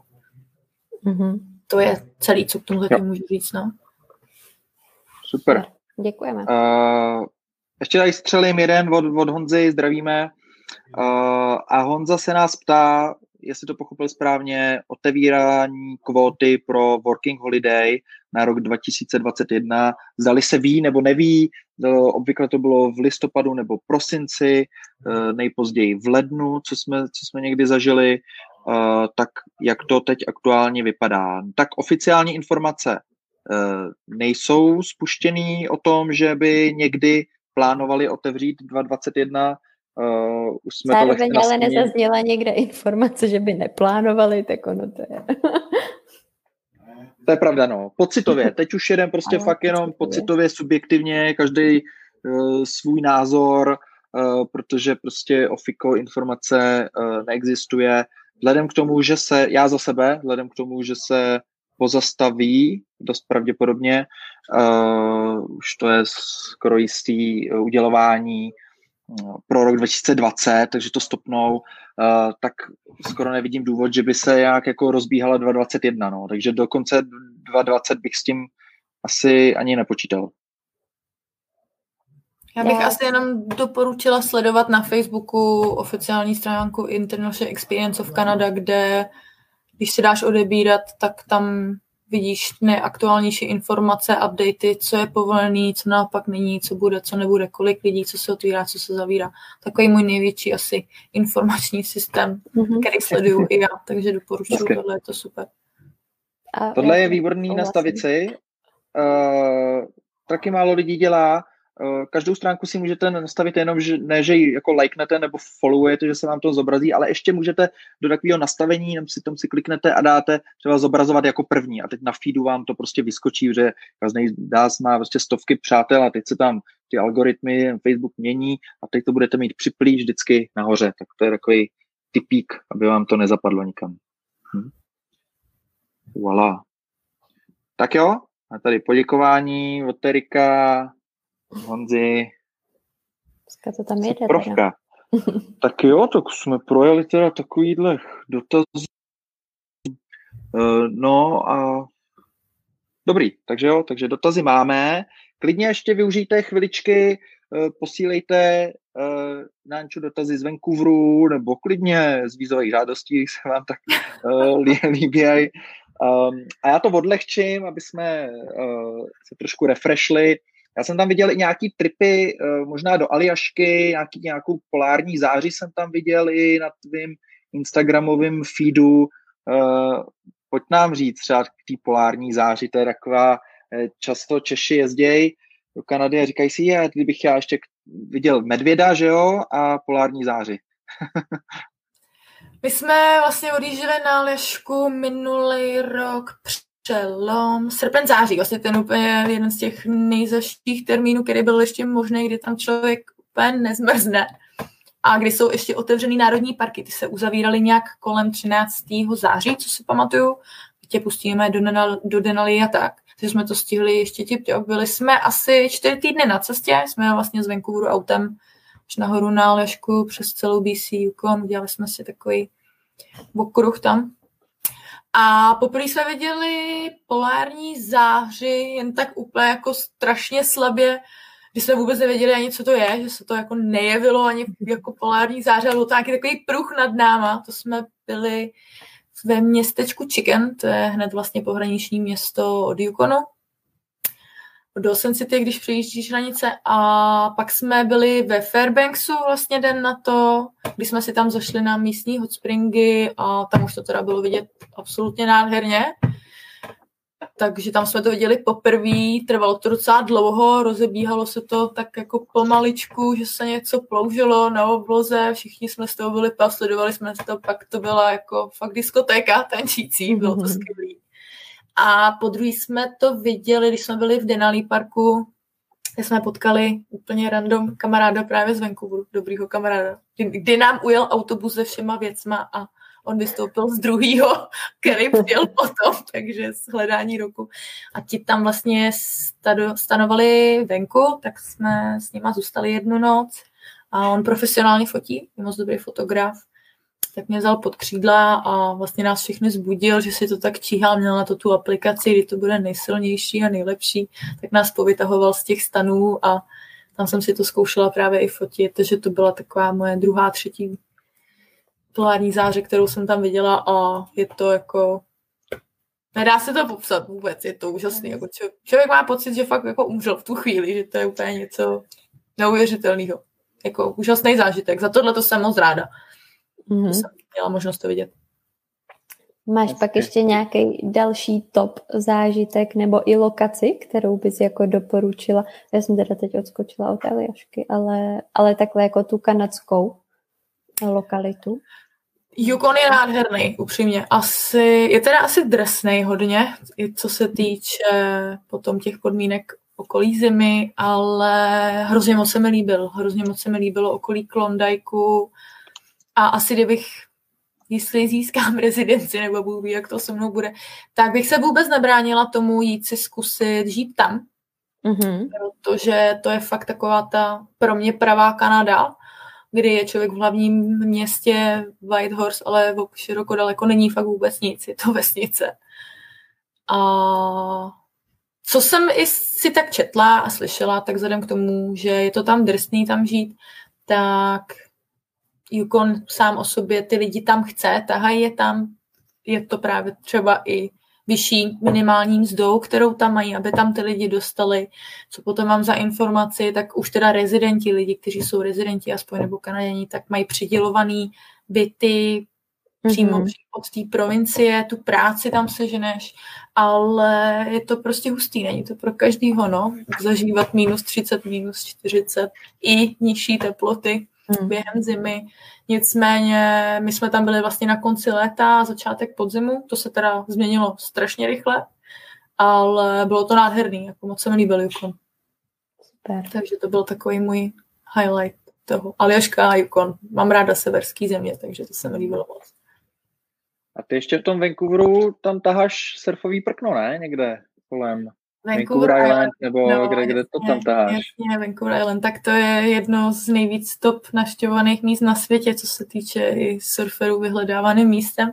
Mm-hmm. To je celý, co k tomu taky můžu říct. No. Super. Děkujeme. Uh, ještě tady střelím jeden od, od Honzy, zdravíme. Uh, a Honza se nás ptá, jestli to pochopil správně, otevírání kvóty pro Working Holiday na rok 2021. Zdali se ví nebo neví, obvykle to bylo v listopadu nebo prosinci, nejpozději v lednu, co jsme, co jsme někdy zažili, tak jak to teď aktuálně vypadá. Tak oficiální informace nejsou spuštěný o tom, že by někdy plánovali otevřít 2021 Uh, už jsme Zároveň to ale nezazněla někde informace, že by neplánovali, tak ono to je. to je pravda, no. Pocitově. Teď už jeden prostě ano, fakt jenom pocitově, pocitově subjektivně, každý uh, svůj názor, uh, protože prostě ofiko informace uh, neexistuje. Vzhledem k tomu, že se, já za sebe, vzhledem k tomu, že se pozastaví dost pravděpodobně, uh, už to je skoro jistý udělování pro rok 2020, takže to stopnou, tak skoro nevidím důvod, že by se nějak jako rozbíhala 2021, no. takže do konce 2020 bych s tím asi ani nepočítal. Já bych Já. asi jenom doporučila sledovat na Facebooku oficiální stránku International Experience of Canada, kde když si dáš odebírat, tak tam vidíš nejaktuálnější informace, updaty, co je povolený, co naopak není, co bude, co nebude, kolik lidí, co se otvírá, co se zavírá. Takový můj největší asi informační systém, mm-hmm. který sleduju i já, takže doporučuji, tohle je to super. A tohle je výborný nastavit si. Uh, taky málo lidí dělá, každou stránku si můžete nastavit jenom, že ne, že ji jako lajknete nebo followujete, že se vám to zobrazí, ale ještě můžete do takového nastavení, jenom si tam si kliknete a dáte třeba zobrazovat jako první a teď na feedu vám to prostě vyskočí, že každý dás má prostě stovky přátel a teď se tam ty algoritmy Facebook mění a teď to budete mít připlý vždycky nahoře, tak to je takový typík, aby vám to nezapadlo nikam. Hm. Voilà. Tak jo, a tady poděkování od Terika, Honzi. Dneska to tam jede. Provka. tak jo, tak jsme projeli teda takovýhle dotaz. Uh, no a dobrý, takže jo, takže dotazy máme. Klidně ještě využijte chviličky, uh, posílejte uh, Nanču dotazy z Vancouveru, nebo klidně z vízových žádostí, se vám tak líbí. Um, a já to odlehčím, aby jsme se trošku refreshli. Já jsem tam viděl i nějaký tripy, eh, možná do Aljašky, nějaký, nějakou polární záři jsem tam viděl i na tvým Instagramovém feedu. Eh, pojď nám říct třeba k té polární záři, to je taková, eh, často Češi jezdějí do Kanady a říkají si, je, kdybych já ještě viděl medvěda, že jo, a polární záři. My jsme vlastně odjížděli na Lešku minulý rok přelom srpen září, vlastně ten úplně jeden z těch nejzaších termínů, který byl ještě možný, kdy tam člověk úplně nezmrzne a kdy jsou ještě otevřený národní parky. Ty se uzavíraly nějak kolem 13. září, co si pamatuju. Tě pustíme do, Denali, do Denali a tak. Takže jsme to stihli ještě tip Byli jsme asi čtyři týdny na cestě, jsme vlastně z Vancouveru autem až nahoru na Lešku přes celou BC Yukon. Dělali jsme si takový okruh tam a poprvé jsme viděli polární záři jen tak úplně jako strašně slabě, že jsme vůbec nevěděli ani, co to je, že se to jako nejevilo ani jako polární záře, ale to nějaký takový pruh nad náma. To jsme byli ve městečku Chicken, to je hned vlastně pohraniční město od Yukonu do Ocean City, když přejíždíš hranice a pak jsme byli ve Fairbanksu vlastně den na to, kdy jsme si tam zašli na místní hot springy a tam už to teda bylo vidět absolutně nádherně. Takže tam jsme to viděli poprvé, trvalo to docela dlouho, rozebíhalo se to tak jako pomaličku, že se něco ploužilo na obloze, všichni jsme z toho byli sledovali jsme to, pak to byla jako fakt diskotéka tančící, bylo to skvělé. A po druhý jsme to viděli, když jsme byli v Denali parku, kde jsme potkali úplně random kamaráda právě z Vancouveru, dobrýho kamaráda, kdy nám ujel autobus se všema věcma a on vystoupil z druhého, který přijel potom, takže z hledání roku. A ti tam vlastně stanovali venku, tak jsme s nima zůstali jednu noc. A on profesionálně fotí, je moc dobrý fotograf tak mě vzal pod křídla a vlastně nás všechny zbudil, že si to tak číhal, měl na to tu aplikaci, kdy to bude nejsilnější a nejlepší, tak nás povytahoval z těch stanů a tam jsem si to zkoušela právě i fotit, takže to byla taková moje druhá, třetí polární záře, kterou jsem tam viděla a je to jako Nedá se to popsat vůbec, je to úžasný. Jako čo, člověk má pocit, že fakt jako umřel v tu chvíli, že to je úplně něco neuvěřitelného. Jako úžasný zážitek. Za tohle to jsem moc ráda. Mm-hmm. jsem měla možnost to vidět. Máš Jasně. pak ještě nějaký další top zážitek nebo i lokaci, kterou bys jako doporučila? Já jsem teda teď odskočila od Eliašky, ale, ale takhle jako tu kanadskou lokalitu. Yukon je nádherný, upřímně. Asi, je teda asi drsný hodně, i co se týče potom těch podmínek okolí zimy, ale hrozně moc se mi líbil. Hrozně moc se mi líbilo okolí Klondajku a asi kdybych jestli získám rezidenci nebo Bůh ví, jak to se mnou bude, tak bych se vůbec nebránila tomu jít si zkusit žít tam. Mm-hmm. Protože to je fakt taková ta pro mě pravá Kanada, kdy je člověk v hlavním městě Whitehorse, ale široko daleko není fakt vůbec nic, je to vesnice. A co jsem i si tak četla a slyšela, tak vzhledem k tomu, že je to tam drsný tam žít, tak Yukon sám o sobě ty lidi tam chce, tahají je tam, je to právě třeba i vyšší minimální mzdou, kterou tam mají, aby tam ty lidi dostali. Co potom mám za informaci, tak už teda rezidenti, lidi, kteří jsou rezidenti aspoň nebo kanaděni, tak mají přidělovaný byty přímo mm-hmm. od té provincie, tu práci tam seženeš, ale je to prostě hustý, není to pro každýho, no, zažívat minus 30, minus 40 i nižší teploty hmm. během zimy. Nicméně my jsme tam byli vlastně na konci léta, začátek podzimu, to se teda změnilo strašně rychle, ale bylo to nádherný, jako moc se mi líbil Yukon. Super. Takže to byl takový můj highlight toho. Aljaška a Yukon. Mám ráda severský země, takže to se mi líbilo moc. A ty ještě v tom Vancouveru tam taháš surfový prkno, ne? Někde kolem. Vancouver, Vancouver Island, nebo no, kde, kde to tam taháš? Jasně, Vancouver Island, tak to je jedno z nejvíc top naštěvovaných míst na světě, co se týče i surferů vyhledávaným místem.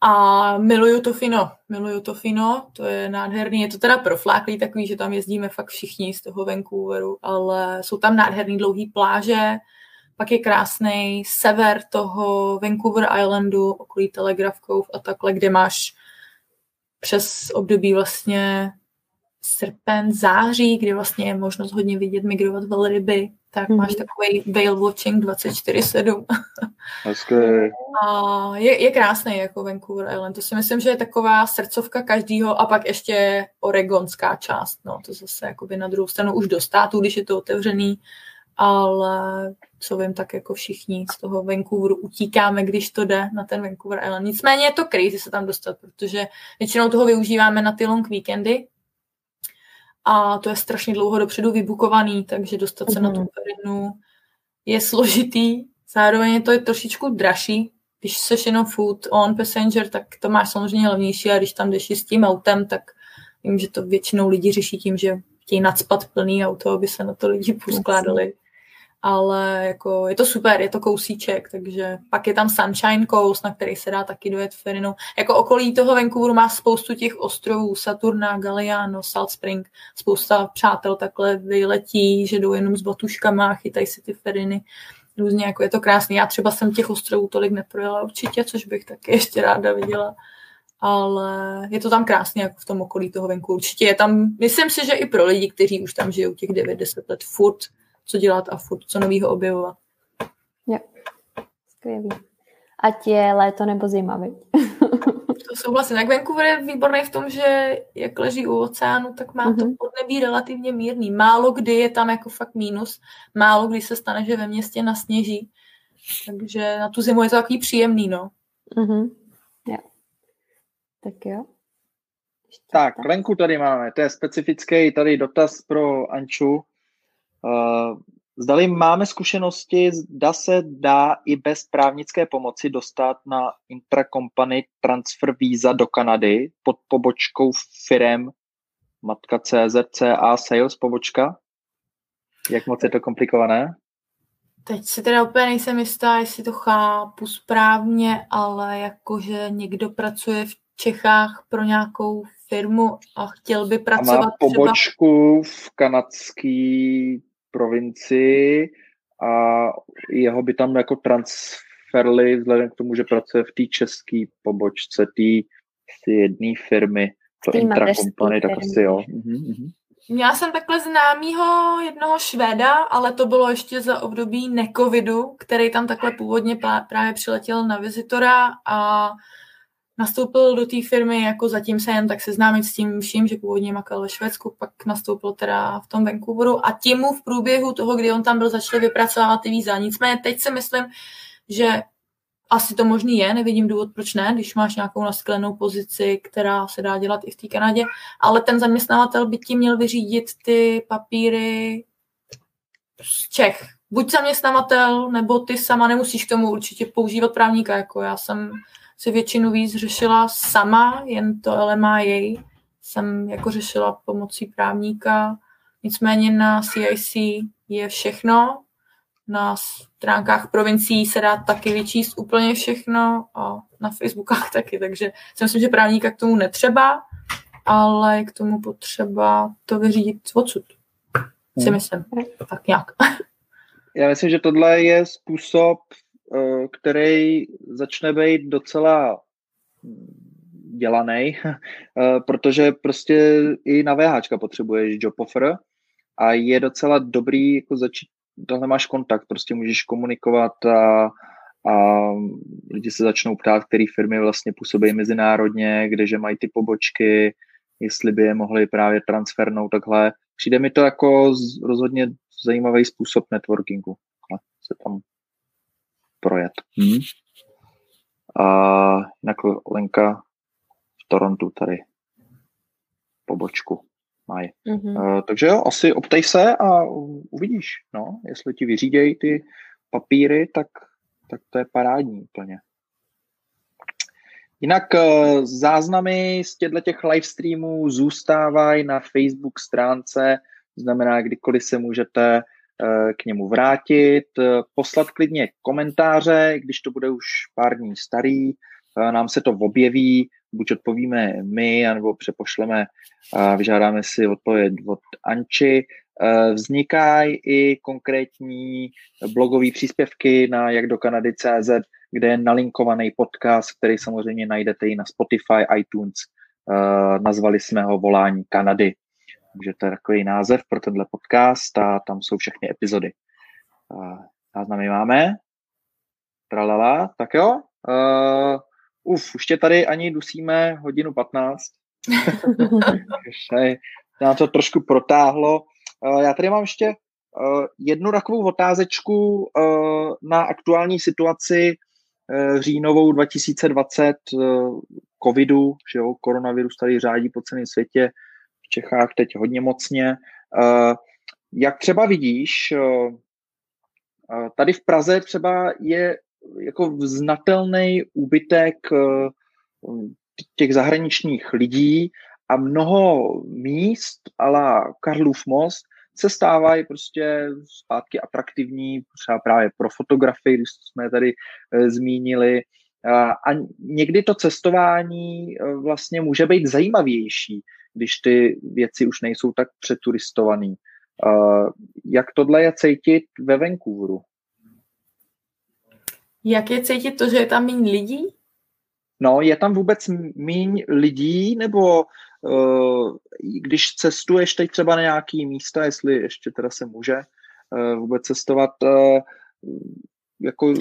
A miluju to fino, miluju to fino, to je nádherný, je to teda profláklý takový, že tam jezdíme fakt všichni z toho Vancouveru, ale jsou tam nádherný dlouhý pláže, pak je krásný sever toho Vancouver Islandu, okolí Telegraph Cove a takhle, kde máš přes období vlastně srpen, září, kdy vlastně je možnost hodně vidět migrovat velryby, tak mm-hmm. máš takový whale watching 24-7. a je, je krásný jako Vancouver Island. To si myslím, že je taková srdcovka každýho a pak ještě oregonská část. No, to zase jakoby na druhou stranu už do států, když je to otevřený, ale co vím, tak jako všichni z toho Vancouveru utíkáme, když to jde na ten Vancouver Island. Nicméně je to crazy se tam dostat, protože většinou toho využíváme na ty long weekendy, a to je strašně dlouho dopředu vybukovaný, takže dostat se mm-hmm. na tu perinu mhm. je složitý. Zároveň to je trošičku dražší. Když seš jenom food on passenger, tak to máš samozřejmě levnější a když tam jdeš s tím autem, tak vím, že to většinou lidi řeší tím, že chtějí nadspat plný auto, aby se na to lidi poskládali ale jako je to super, je to kousíček, takže pak je tam Sunshine Coast, na který se dá taky dojet ferinou. Jako okolí toho Vancouveru má spoustu těch ostrovů, Saturna, Galiano, Salt Spring, spousta přátel takhle vyletí, že jdou jenom s batuškama, chytají si ty feriny, různě, jako je to krásný. Já třeba jsem těch ostrovů tolik neprojela určitě, což bych taky ještě ráda viděla ale je to tam krásně jako v tom okolí toho venku. Určitě je tam, myslím si, že i pro lidi, kteří už tam žijou těch 9-10 let furt, co dělat a furt co nového objevovat. Jo, skvělý. Ať je léto nebo zima, viď? to souhlasím. Jak Vancouver je výborný v tom, že jak leží u oceánu, tak má mm-hmm. to mhm. podnebí relativně mírný. Málo kdy je tam jako fakt mínus, málo kdy se stane, že ve městě nasněží. Takže na tu zimu je to takový příjemný, no. Mm-hmm. Jo. Tak jo. Ještě tak, venku tady máme, to je specifický tady dotaz pro Anču. Eh, zdali máme zkušenosti, zda se dá i bez právnické pomoci dostat na intracompany transfer víza do Kanady pod pobočkou firem matka CZ, a Sales pobočka? Jak moc je to komplikované? Teď si teda úplně nejsem jistá, jestli to chápu správně, ale jakože někdo pracuje v Čechách pro nějakou firmu a chtěl by pracovat a má pobočku třeba... v kanadský provincii a jeho by tam jako transferli vzhledem k tomu, že pracuje v té české pobočce té jedné firmy, to Intracompany, tak asi jo. Mm-hmm. Měla jsem takhle známýho jednoho Švéda, ale to bylo ještě za období necovidu, který tam takhle původně právě přiletěl na vizitora a nastoupil do té firmy, jako zatím se jen tak seznámit s tím vším, že původně makal ve Švédsku, pak nastoupil teda v tom Vancouveru a tím mu v průběhu toho, kdy on tam byl, začali vypracovávat ty víza. Nicméně teď si myslím, že asi to možný je, nevidím důvod, proč ne, když máš nějakou nasklenou pozici, která se dá dělat i v té Kanadě, ale ten zaměstnavatel by ti měl vyřídit ty papíry z Čech. Buď zaměstnavatel, nebo ty sama nemusíš k tomu určitě používat právníka, jako já jsem si většinu víc řešila sama, jen to LMA jej jsem jako řešila pomocí právníka, nicméně na CIC je všechno, na stránkách provincií se dá taky vyčíst úplně všechno a na Facebookách taky, takže si myslím, že právníka k tomu netřeba, ale k tomu potřeba to vyřídit odsud. Si hmm. myslím. Tak nějak. Já myslím, že tohle je způsob, který začne být docela dělaný, eh, protože prostě i na VH potřebuješ job offer a je docela dobrý jako začít tohle máš kontakt, prostě můžeš komunikovat a, a lidi se začnou ptát, které firmy vlastně působí mezinárodně, kdeže mají ty pobočky, jestli by je mohli právě transfernout takhle. Přijde mi to jako rozhodně zajímavý způsob networkingu. Se tam projet. Hmm. A jinak Lenka v Torontu tady pobočku mají. Mm-hmm. Uh, takže jo, asi optej se a uvidíš, no, jestli ti vyřídějí ty papíry, tak, tak to je parádní úplně. Jinak uh, záznamy z těchto těch live streamů zůstávají na Facebook stránce, znamená, kdykoliv se můžete uh, k němu vrátit, poslat klidně komentáře, když to bude už pár dní starý, nám se to objeví, buď odpovíme my, anebo přepošleme a vyžádáme si odpověď od Anči. Vznikají i konkrétní blogové příspěvky na jak do Kanady CZ, kde je nalinkovaný podcast, který samozřejmě najdete i na Spotify, iTunes. Nazvali jsme ho Volání Kanady. Takže to je takový název pro tenhle podcast a tam jsou všechny epizody. Záznamy máme. Tralala, tak jo. Uh, uf, už tě tady ani dusíme hodinu 15. Nám to trošku protáhlo. Uh, já tady mám ještě uh, jednu takovou otázečku uh, na aktuální situaci říjnovou 2020 covidu, že jo, koronavirus tady řádí po celém světě, Čechách teď hodně mocně. Jak třeba vidíš, tady v Praze třeba je jako znatelný úbytek eh, těch zahraničních lidí a mnoho míst, ala Karlův most, se stávají prostě zpátky atraktivní, třeba právě pro fotografii, když jsme tady zmínili. A někdy to cestování vlastně může být zajímavější, když ty věci už nejsou tak přeturistované. E, jak tohle je cítit ve Vancouveru? Jak je cítit to, že je tam méně lidí? No, je tam vůbec méně lidí, nebo uh, když cestuješ teď třeba na nějaký místa, jestli ještě teda se může uh, vůbec cestovat, uh, jako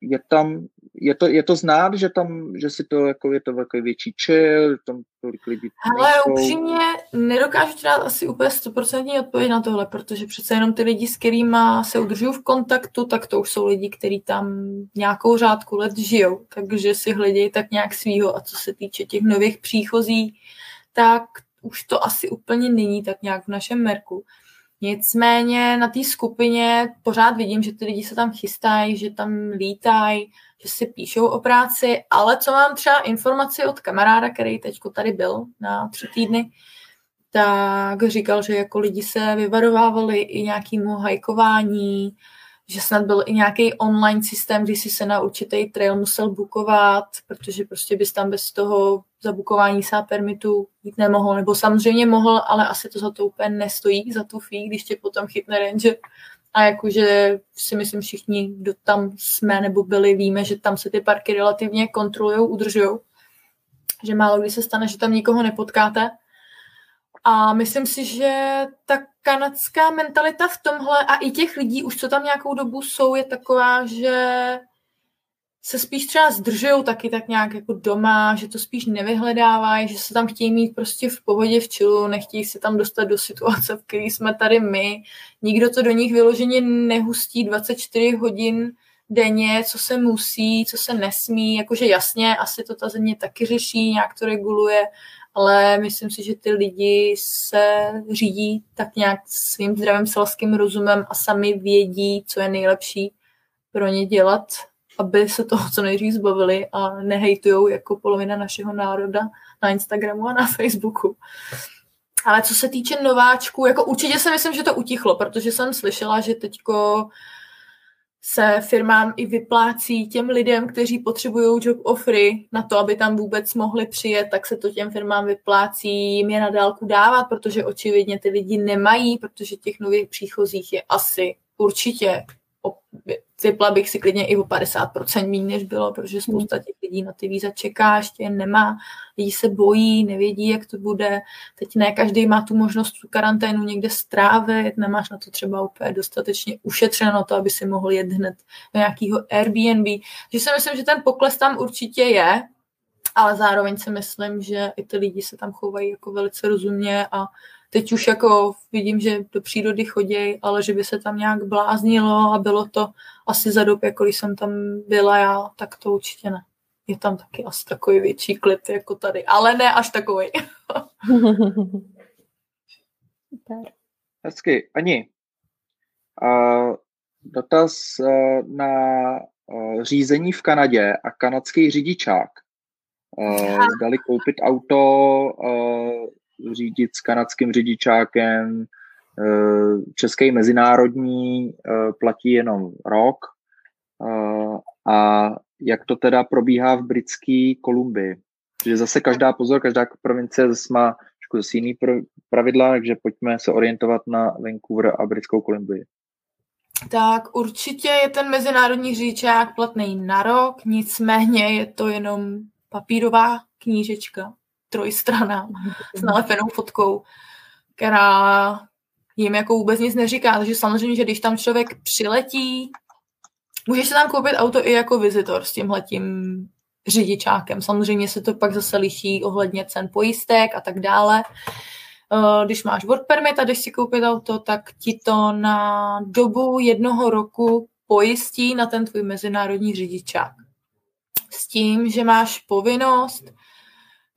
je tam, je to, je to znát, že tam, že si to, jako je to takový větší chill, tam tolik lidí Ale upřímně nedokážu ti dát asi úplně 100% odpověď na tohle, protože přece jenom ty lidi, s kterými se udržují v kontaktu, tak to už jsou lidi, kteří tam nějakou řádku let žijou, takže si hledějí tak nějak svýho a co se týče těch nových příchozí, tak už to asi úplně není tak nějak v našem merku. Nicméně na té skupině pořád vidím, že ty lidi se tam chystají, že tam lítají, že si píšou o práci, ale co mám třeba informaci od kamaráda, který teď tady byl na tři týdny, tak říkal, že jako lidi se vyvarovávali i nějakému hajkování, že snad byl i nějaký online systém, kdy si se na určitý trail musel bukovat, protože prostě bys tam bez toho zabukování sá permitu jít nemohl, nebo samozřejmě mohl, ale asi to za to úplně nestojí, za tu fee, když tě potom chytne ranger. A jakože si myslím všichni, kdo tam jsme nebo byli, víme, že tam se ty parky relativně kontrolují, udržují. že málo kdy se stane, že tam nikoho nepotkáte. A myslím si, že ta kanadská mentalita v tomhle a i těch lidí už, co tam nějakou dobu jsou, je taková, že se spíš třeba zdržují taky tak nějak jako doma, že to spíš nevyhledávají, že se tam chtějí mít prostě v pohodě v čilu, nechtějí se tam dostat do situace, v které jsme tady my. Nikdo to do nich vyloženě nehustí 24 hodin denně, co se musí, co se nesmí, jakože jasně, asi to ta země taky řeší, nějak to reguluje, ale myslím si, že ty lidi se řídí tak nějak svým zdravým selským rozumem a sami vědí, co je nejlepší pro ně dělat, aby se toho co nejdřív zbavili a nehejtujou jako polovina našeho národa na Instagramu a na Facebooku. Ale co se týče nováčků, jako určitě si myslím, že to utichlo, protože jsem slyšela, že teďko se firmám i vyplácí těm lidem, kteří potřebují job offery na to, aby tam vůbec mohli přijet, tak se to těm firmám vyplácí jim je na dálku dávat, protože očividně ty lidi nemají, protože těch nových příchozích je asi určitě Vypla bych si klidně i o 50% méně, než bylo, protože spousta těch lidí na ty víza čeká, ještě nemá. Lidi se bojí, nevědí, jak to bude. Teď ne každý má tu možnost tu karanténu někde strávit, nemáš na to třeba úplně dostatečně ušetřeno to, aby si mohl jet hned do nějakého Airbnb. Takže si myslím, že ten pokles tam určitě je, ale zároveň si myslím, že i ty lidi se tam chovají jako velice rozumně a Teď už jako vidím, že do přírody chodí, ale že by se tam nějak bláznilo a bylo to asi za dob, jako když jsem tam byla já, tak to určitě ne. Je tam taky asi takový větší klid jako tady, ale ne až takový. Hezky. Ani, uh, dotaz uh, na uh, řízení v Kanadě a kanadský řidičák. Uh, zdali koupit auto uh, řídit s kanadským řidičákem. Eh, český mezinárodní eh, platí jenom rok. Eh, a jak to teda probíhá v britské Kolumbii? Že zase každá pozor, každá provincie zase má zase jiný pravidla, takže pojďme se orientovat na Vancouver a britskou Kolumbii. Tak určitě je ten mezinárodní řidičák platný na rok, nicméně je to jenom papírová knížečka trojstrana s nalepenou fotkou, která jim jako vůbec nic neříká. Takže samozřejmě, že když tam člověk přiletí, můžeš se tam koupit auto i jako vizitor s tímhletím řidičákem. Samozřejmě se to pak zase liší ohledně cen pojistek a tak dále. Eh, když máš work permit a jdeš si koupit auto, tak ti to na dobu jednoho roku pojistí na ten tvůj mezinárodní řidičák. S tím, že máš povinnost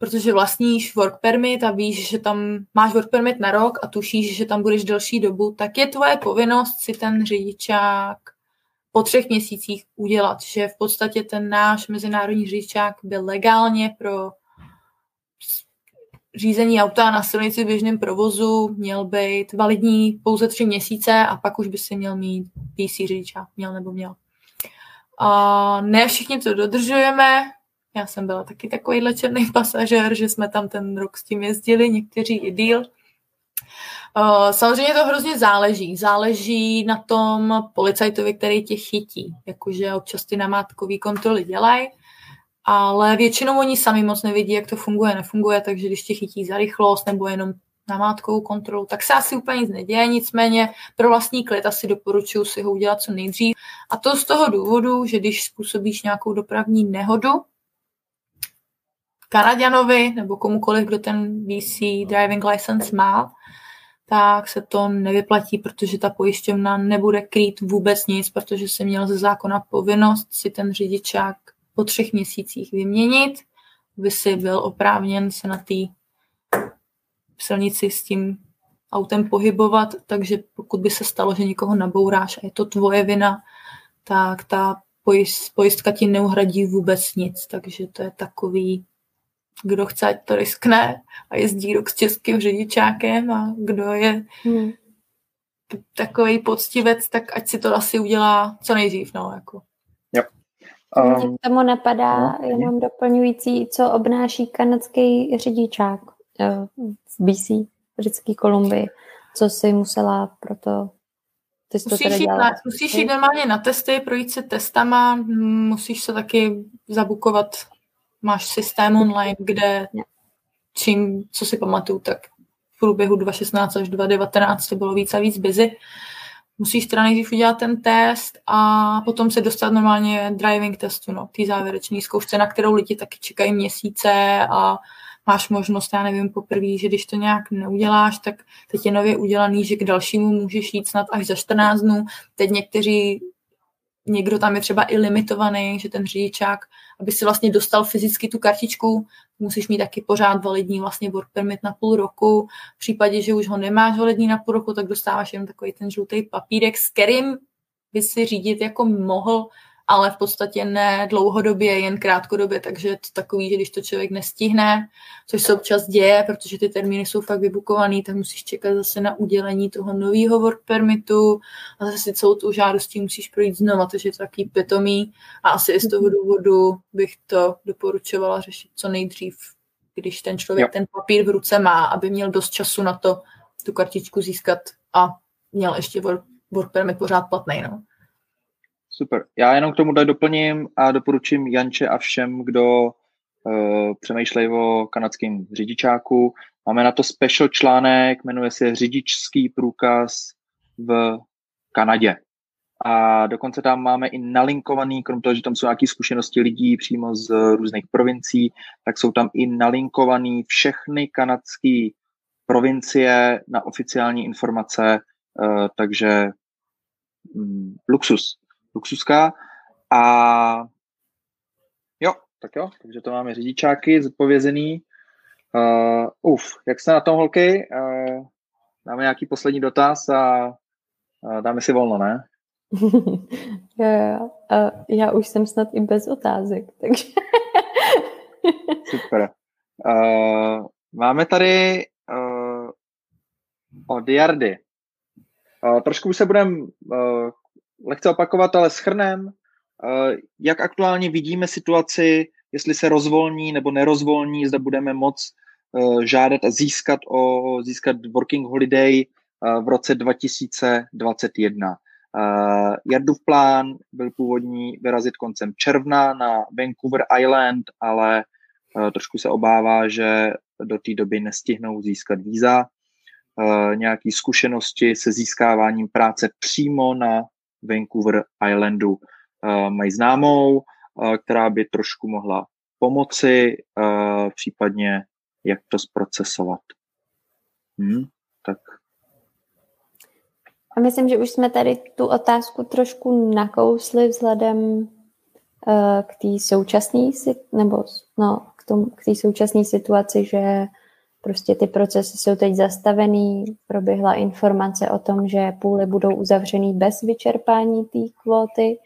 protože vlastníš work permit a víš, že tam máš work permit na rok a tušíš, že tam budeš delší dobu, tak je tvoje povinnost si ten řidičák po třech měsících udělat, že v podstatě ten náš mezinárodní řidičák byl legálně pro řízení auta na silnici v běžném provozu měl být validní pouze tři měsíce a pak už by si měl mít PC řidičák, měl nebo měl. A ne všichni to dodržujeme, já jsem byla taky takovýhle černý pasažér, že jsme tam ten rok s tím jezdili, někteří i díl. Samozřejmě to hrozně záleží. Záleží na tom policajtovi, který tě chytí. Jakože občas ty namátkový kontroly dělají, ale většinou oni sami moc nevidí, jak to funguje, nefunguje, takže když tě chytí za rychlost nebo jenom namátkovou kontrolu, tak se asi úplně nic neděje, nicméně pro vlastní klid asi doporučuji si ho udělat co nejdřív. A to z toho důvodu, že když způsobíš nějakou dopravní nehodu, Kanaděnovi nebo komukoliv, kdo ten BC driving license má, tak se to nevyplatí, protože ta pojišťovna nebude krýt vůbec nic, protože si měl ze zákona povinnost si ten řidičák po třech měsících vyměnit, by si byl oprávněn se na té silnici s tím autem pohybovat, takže pokud by se stalo, že někoho nabouráš a je to tvoje vina, tak ta pojistka ti neuhradí vůbec nic, takže to je takový kdo chce, ať to riskne a jezdí rok s českým řidičákem a kdo je hmm. takový poctivec, tak ať si to asi udělá co nejdřív. No, jako. Jo. Um, k tomu napadá no, jenom doplňující, co obnáší kanadský řidičák uh, v BC, britské Kolumbii, co si musela proto ty jsi musíš, to jít na, musíš jít normálně na testy, projít se testama, musíš se taky zabukovat máš systém online, kde čím, co si pamatuju, tak v průběhu 2016 až 2019 to bylo víc a víc busy. Musíš teda nejdřív udělat ten test a potom se dostat normálně driving testu, no, té závěrečné zkoušce, na kterou lidi taky čekají měsíce a máš možnost, já nevím, poprvé, že když to nějak neuděláš, tak teď je nově udělaný, že k dalšímu můžeš jít snad až za 14 dnů. Teď někteří někdo tam je třeba i limitovaný, že ten řidičák, aby si vlastně dostal fyzicky tu kartičku, musíš mít taky pořád validní vlastně work permit na půl roku. V případě, že už ho nemáš validní na půl roku, tak dostáváš jen takový ten žlutý papírek, s kterým by si řídit jako mohl ale v podstatě ne dlouhodobě, jen krátkodobě, takže je to takový, že když to člověk nestihne, což se občas děje, protože ty termíny jsou fakt vybukovaný, tak musíš čekat zase na udělení toho nového work permitu a zase celou tu žádostí musíš projít znova, takže je to takový pitomý a asi i z toho důvodu bych to doporučovala řešit co nejdřív, když ten člověk jo. ten papír v ruce má, aby měl dost času na to tu kartičku získat a měl ještě work, work permit pořád platný. No. Super. Já jenom k tomu tady doplním a doporučím Janče a všem, kdo uh, přemýšlejí o kanadském řidičáku. Máme na to special článek, jmenuje se Řidičský průkaz v Kanadě. A dokonce tam máme i nalinkovaný, krom toho, že tam jsou nějaké zkušenosti lidí přímo z různých provincií, tak jsou tam i nalinkované všechny kanadské provincie na oficiální informace, uh, takže mm, luxus luxuská. A jo, tak jo, takže to máme řidičáky zodpovězený. Uh, uf, jak jste na tom, holky? Uh, dáme nějaký poslední dotaz a uh, dáme si volno, ne? jo, jo. Uh, já už jsem snad i bez otázek, takže... Super. Uh, máme tady uh, od Jardy. Uh, trošku už se budeme uh, lehce opakovat, ale schrnem, eh, jak aktuálně vidíme situaci, jestli se rozvolní nebo nerozvolní, zda budeme moc eh, žádat a získat, o, získat working holiday eh, v roce 2021. Jardův plán byl původní vyrazit koncem června na Vancouver Island, ale trošku se obává, že do té doby nestihnou získat víza. Nějaké zkušenosti se získáváním práce přímo na Vancouver Islandu uh, mají známou, uh, která by trošku mohla pomoci, uh, případně jak to zprocesovat. Hmm, tak. A myslím, že už jsme tady tu otázku trošku nakousli vzhledem k té současné nebo no, k, tomu, k té současné situaci, že Prostě ty procesy jsou teď zastavený, proběhla informace o tom, že půly budou uzavřený bez vyčerpání té kvóty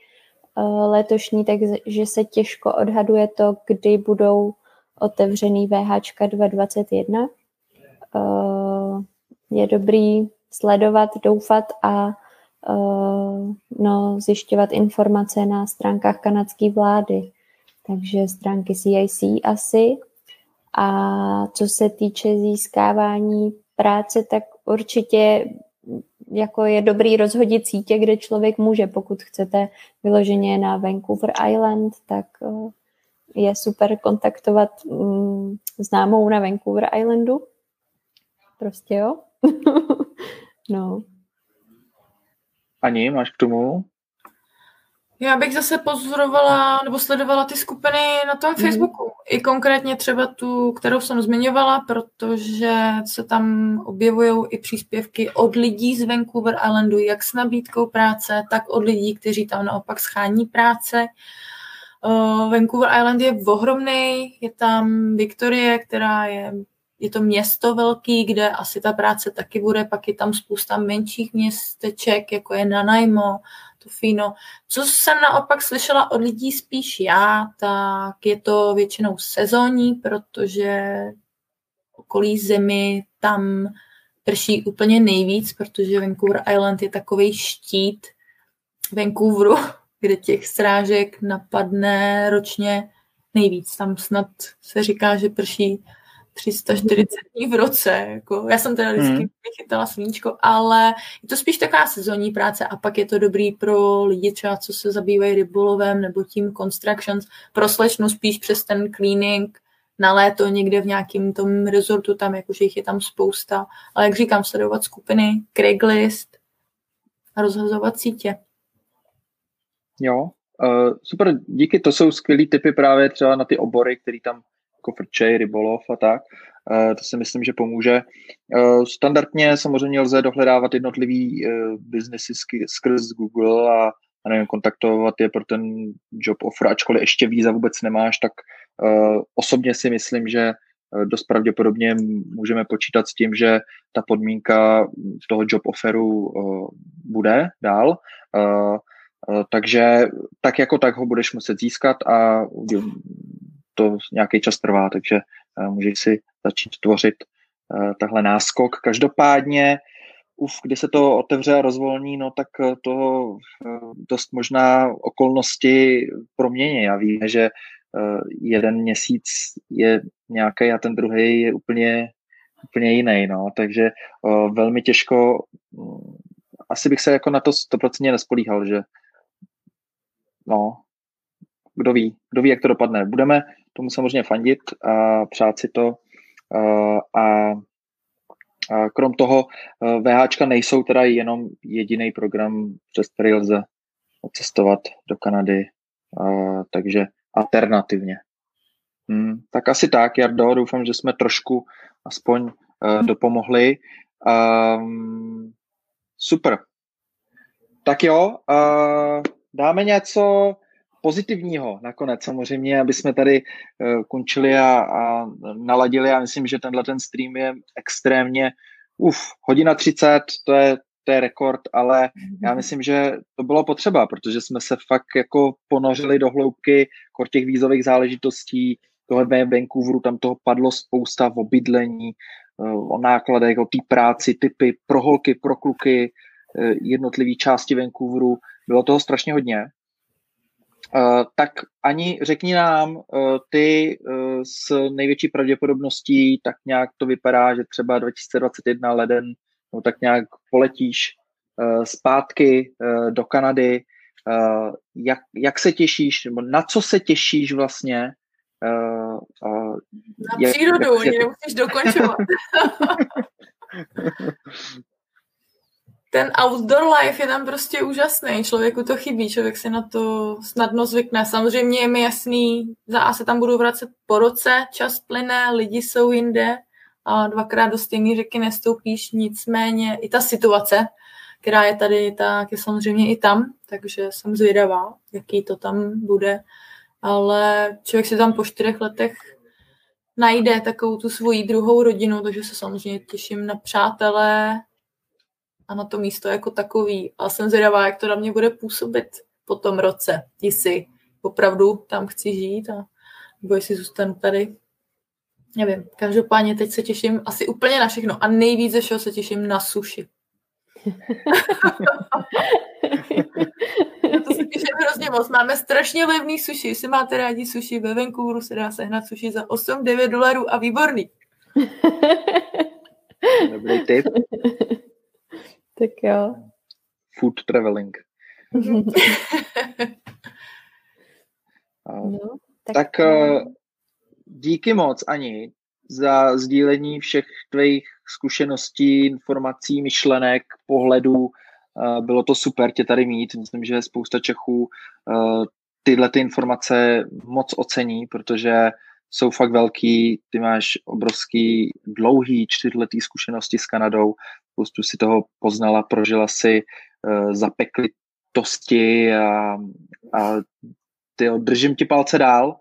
eh, letošní, takže se těžko odhaduje to, kdy budou otevřený VH 221. Eh, je dobrý sledovat, doufat a eh, no, zjišťovat informace na stránkách kanadské vlády. Takže stránky CIC asi, a co se týče získávání práce, tak určitě jako je dobrý rozhodit sítě, kde člověk může. Pokud chcete vyloženě na Vancouver Island, tak eh, je super kontaktovat mm, známou na Vancouver Islandu. Prostě jo. no. Ani, máš k tomu? Já bych zase pozorovala nebo sledovala ty skupiny na tom mm. Facebooku. I konkrétně třeba tu, kterou jsem zmiňovala, protože se tam objevují i příspěvky od lidí z Vancouver Islandu, jak s nabídkou práce, tak od lidí, kteří tam naopak schání práce. Uh, Vancouver Island je ohromný, je tam Viktorie, která je, je to město velký, kde asi ta práce taky bude, pak je tam spousta menších městeček, jako je Nanaimo, fino. Co jsem naopak slyšela od lidí spíš já, tak je to většinou sezónní, protože okolí zimy tam prší úplně nejvíc, protože Vancouver Island je takový štít Vancouveru, kde těch srážek napadne ročně nejvíc. Tam snad se říká, že prší 340 dní v roce. Jako, já jsem teda vždycky hmm. chytala sluníčko, ale je to spíš taková sezónní práce a pak je to dobrý pro lidi třeba, co se zabývají rybolovem nebo tím constructions, pro slečnu spíš přes ten cleaning na léto někde v nějakém tom rezortu, tam jakože jich je tam spousta, ale jak říkám, sledovat skupiny, Craigslist a rozhazovat sítě. Jo, uh, super, díky, to jsou skvělý typy právě třeba na ty obory, který tam jako frčej, rybolov a tak. Uh, to si myslím, že pomůže. Uh, standardně samozřejmě lze dohledávat jednotlivý uh, biznesy skrz Google a, a nevím, kontaktovat je pro ten job offer, ačkoliv ještě víza vůbec nemáš, tak osobně si myslím, že dost pravděpodobně můžeme počítat s tím, že ta podmínka toho job offeru bude dál. Takže tak jako tak ho budeš muset získat a to nějaký čas trvá, takže eh, můžeš si začít tvořit eh, tahle náskok. Každopádně, uf, kdy se to otevře a rozvolní, no tak eh, to dost možná okolnosti promění. Já víme, že jeden měsíc je nějaký a ten druhý je úplně, úplně jiný, no, takže velmi těžko, mm, asi bych se jako na to stoprocentně nespolíhal, že no, kdo ví, kdo ví, jak to dopadne. Budeme tomu samozřejmě fandit a přát si to a, krom toho VHčka nejsou teda jenom jediný program, přes který lze cestovat do Kanady, takže alternativně. Hmm, tak asi tak, Jardo, doufám, že jsme trošku aspoň uh, dopomohli. Um, super. Tak jo, uh, dáme něco pozitivního nakonec samozřejmě, aby jsme tady uh, končili a, a naladili. Já myslím, že tenhle ten stream je extrémně, uf, hodina 30, to je, to je rekord, ale já myslím, že to bylo potřeba, protože jsme se fakt jako ponořili do hloubky těch vízových záležitostí, tohle v Vancouveru, tam toho padlo spousta v obydlení, uh, o nákladech, o té práci, typy pro holky, pro kluky, uh, jednotlivé části Vancouveru. Bylo toho strašně hodně tak ani řekni nám, uh, ty uh, s největší pravděpodobností tak nějak to vypadá, že třeba 2021 leden no, tak nějak poletíš zpátky do Kanady. Jak, jak se těšíš, nebo na co se těšíš vlastně? Na jak, přírodu, jak, jak... nemusíš dokončovat. ten outdoor life je tam prostě úžasný. Člověku to chybí, člověk si na to snadno zvykne. Samozřejmě je mi jasný, za A se tam budu vracet po roce, čas plyne, lidi jsou jinde a dvakrát do stejné řeky nestoupíš, nicméně i ta situace, která je tady, tak je samozřejmě i tam, takže jsem zvědavá, jaký to tam bude. Ale člověk si tam po čtyřech letech najde takovou tu svoji druhou rodinu, takže se samozřejmě těším na přátelé, a na to místo jako takový. A jsem zvědavá, jak to na mě bude působit po tom roce, jestli opravdu tam chci žít a nebo jestli zůstanu tady. Nevím, každopádně teď se těším asi úplně na všechno a nejvíc ze všeho se těším na suši. to se těším hrozně moc. Máme strašně levný suši. Jestli máte rádi suši, ve Vancouveru se dá sehnat suši za 8-9 dolarů a výborný. Dobrý tip. Tak jo. Food traveling. no, tak, tak uh, díky moc, Ani, za sdílení všech tvých zkušeností, informací, myšlenek, pohledů. Uh, bylo to super tě tady mít. Myslím, že spousta Čechů uh, tyhle ty informace moc ocení, protože jsou fakt velký, ty máš obrovský dlouhý čtyřletý zkušenosti s Kanadou, spoustu si toho poznala, prožila si uh, zapeklitosti a, a ty držím ti palce dál,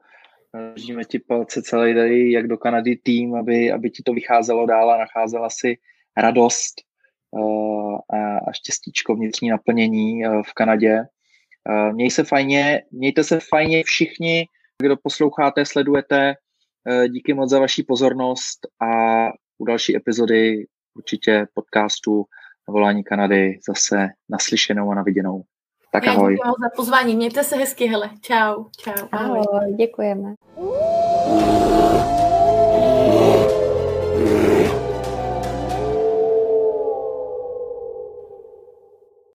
držíme ti palce celý tady, jak do Kanady tým, aby, aby ti to vycházelo dál a nacházela si radost uh, a, a štěstíčko vnitřní naplnění uh, v Kanadě. Uh, měj se fajně, mějte se fajně všichni, kdo posloucháte, sledujete. Uh, díky moc za vaši pozornost a u další epizody určitě podcastu Volání Kanady zase naslyšenou a naviděnou. Tak ahoj. Děkuji za pozvání. Mějte se hezky, hele. Čau. Čau. Ahoj. ahoj děkujeme.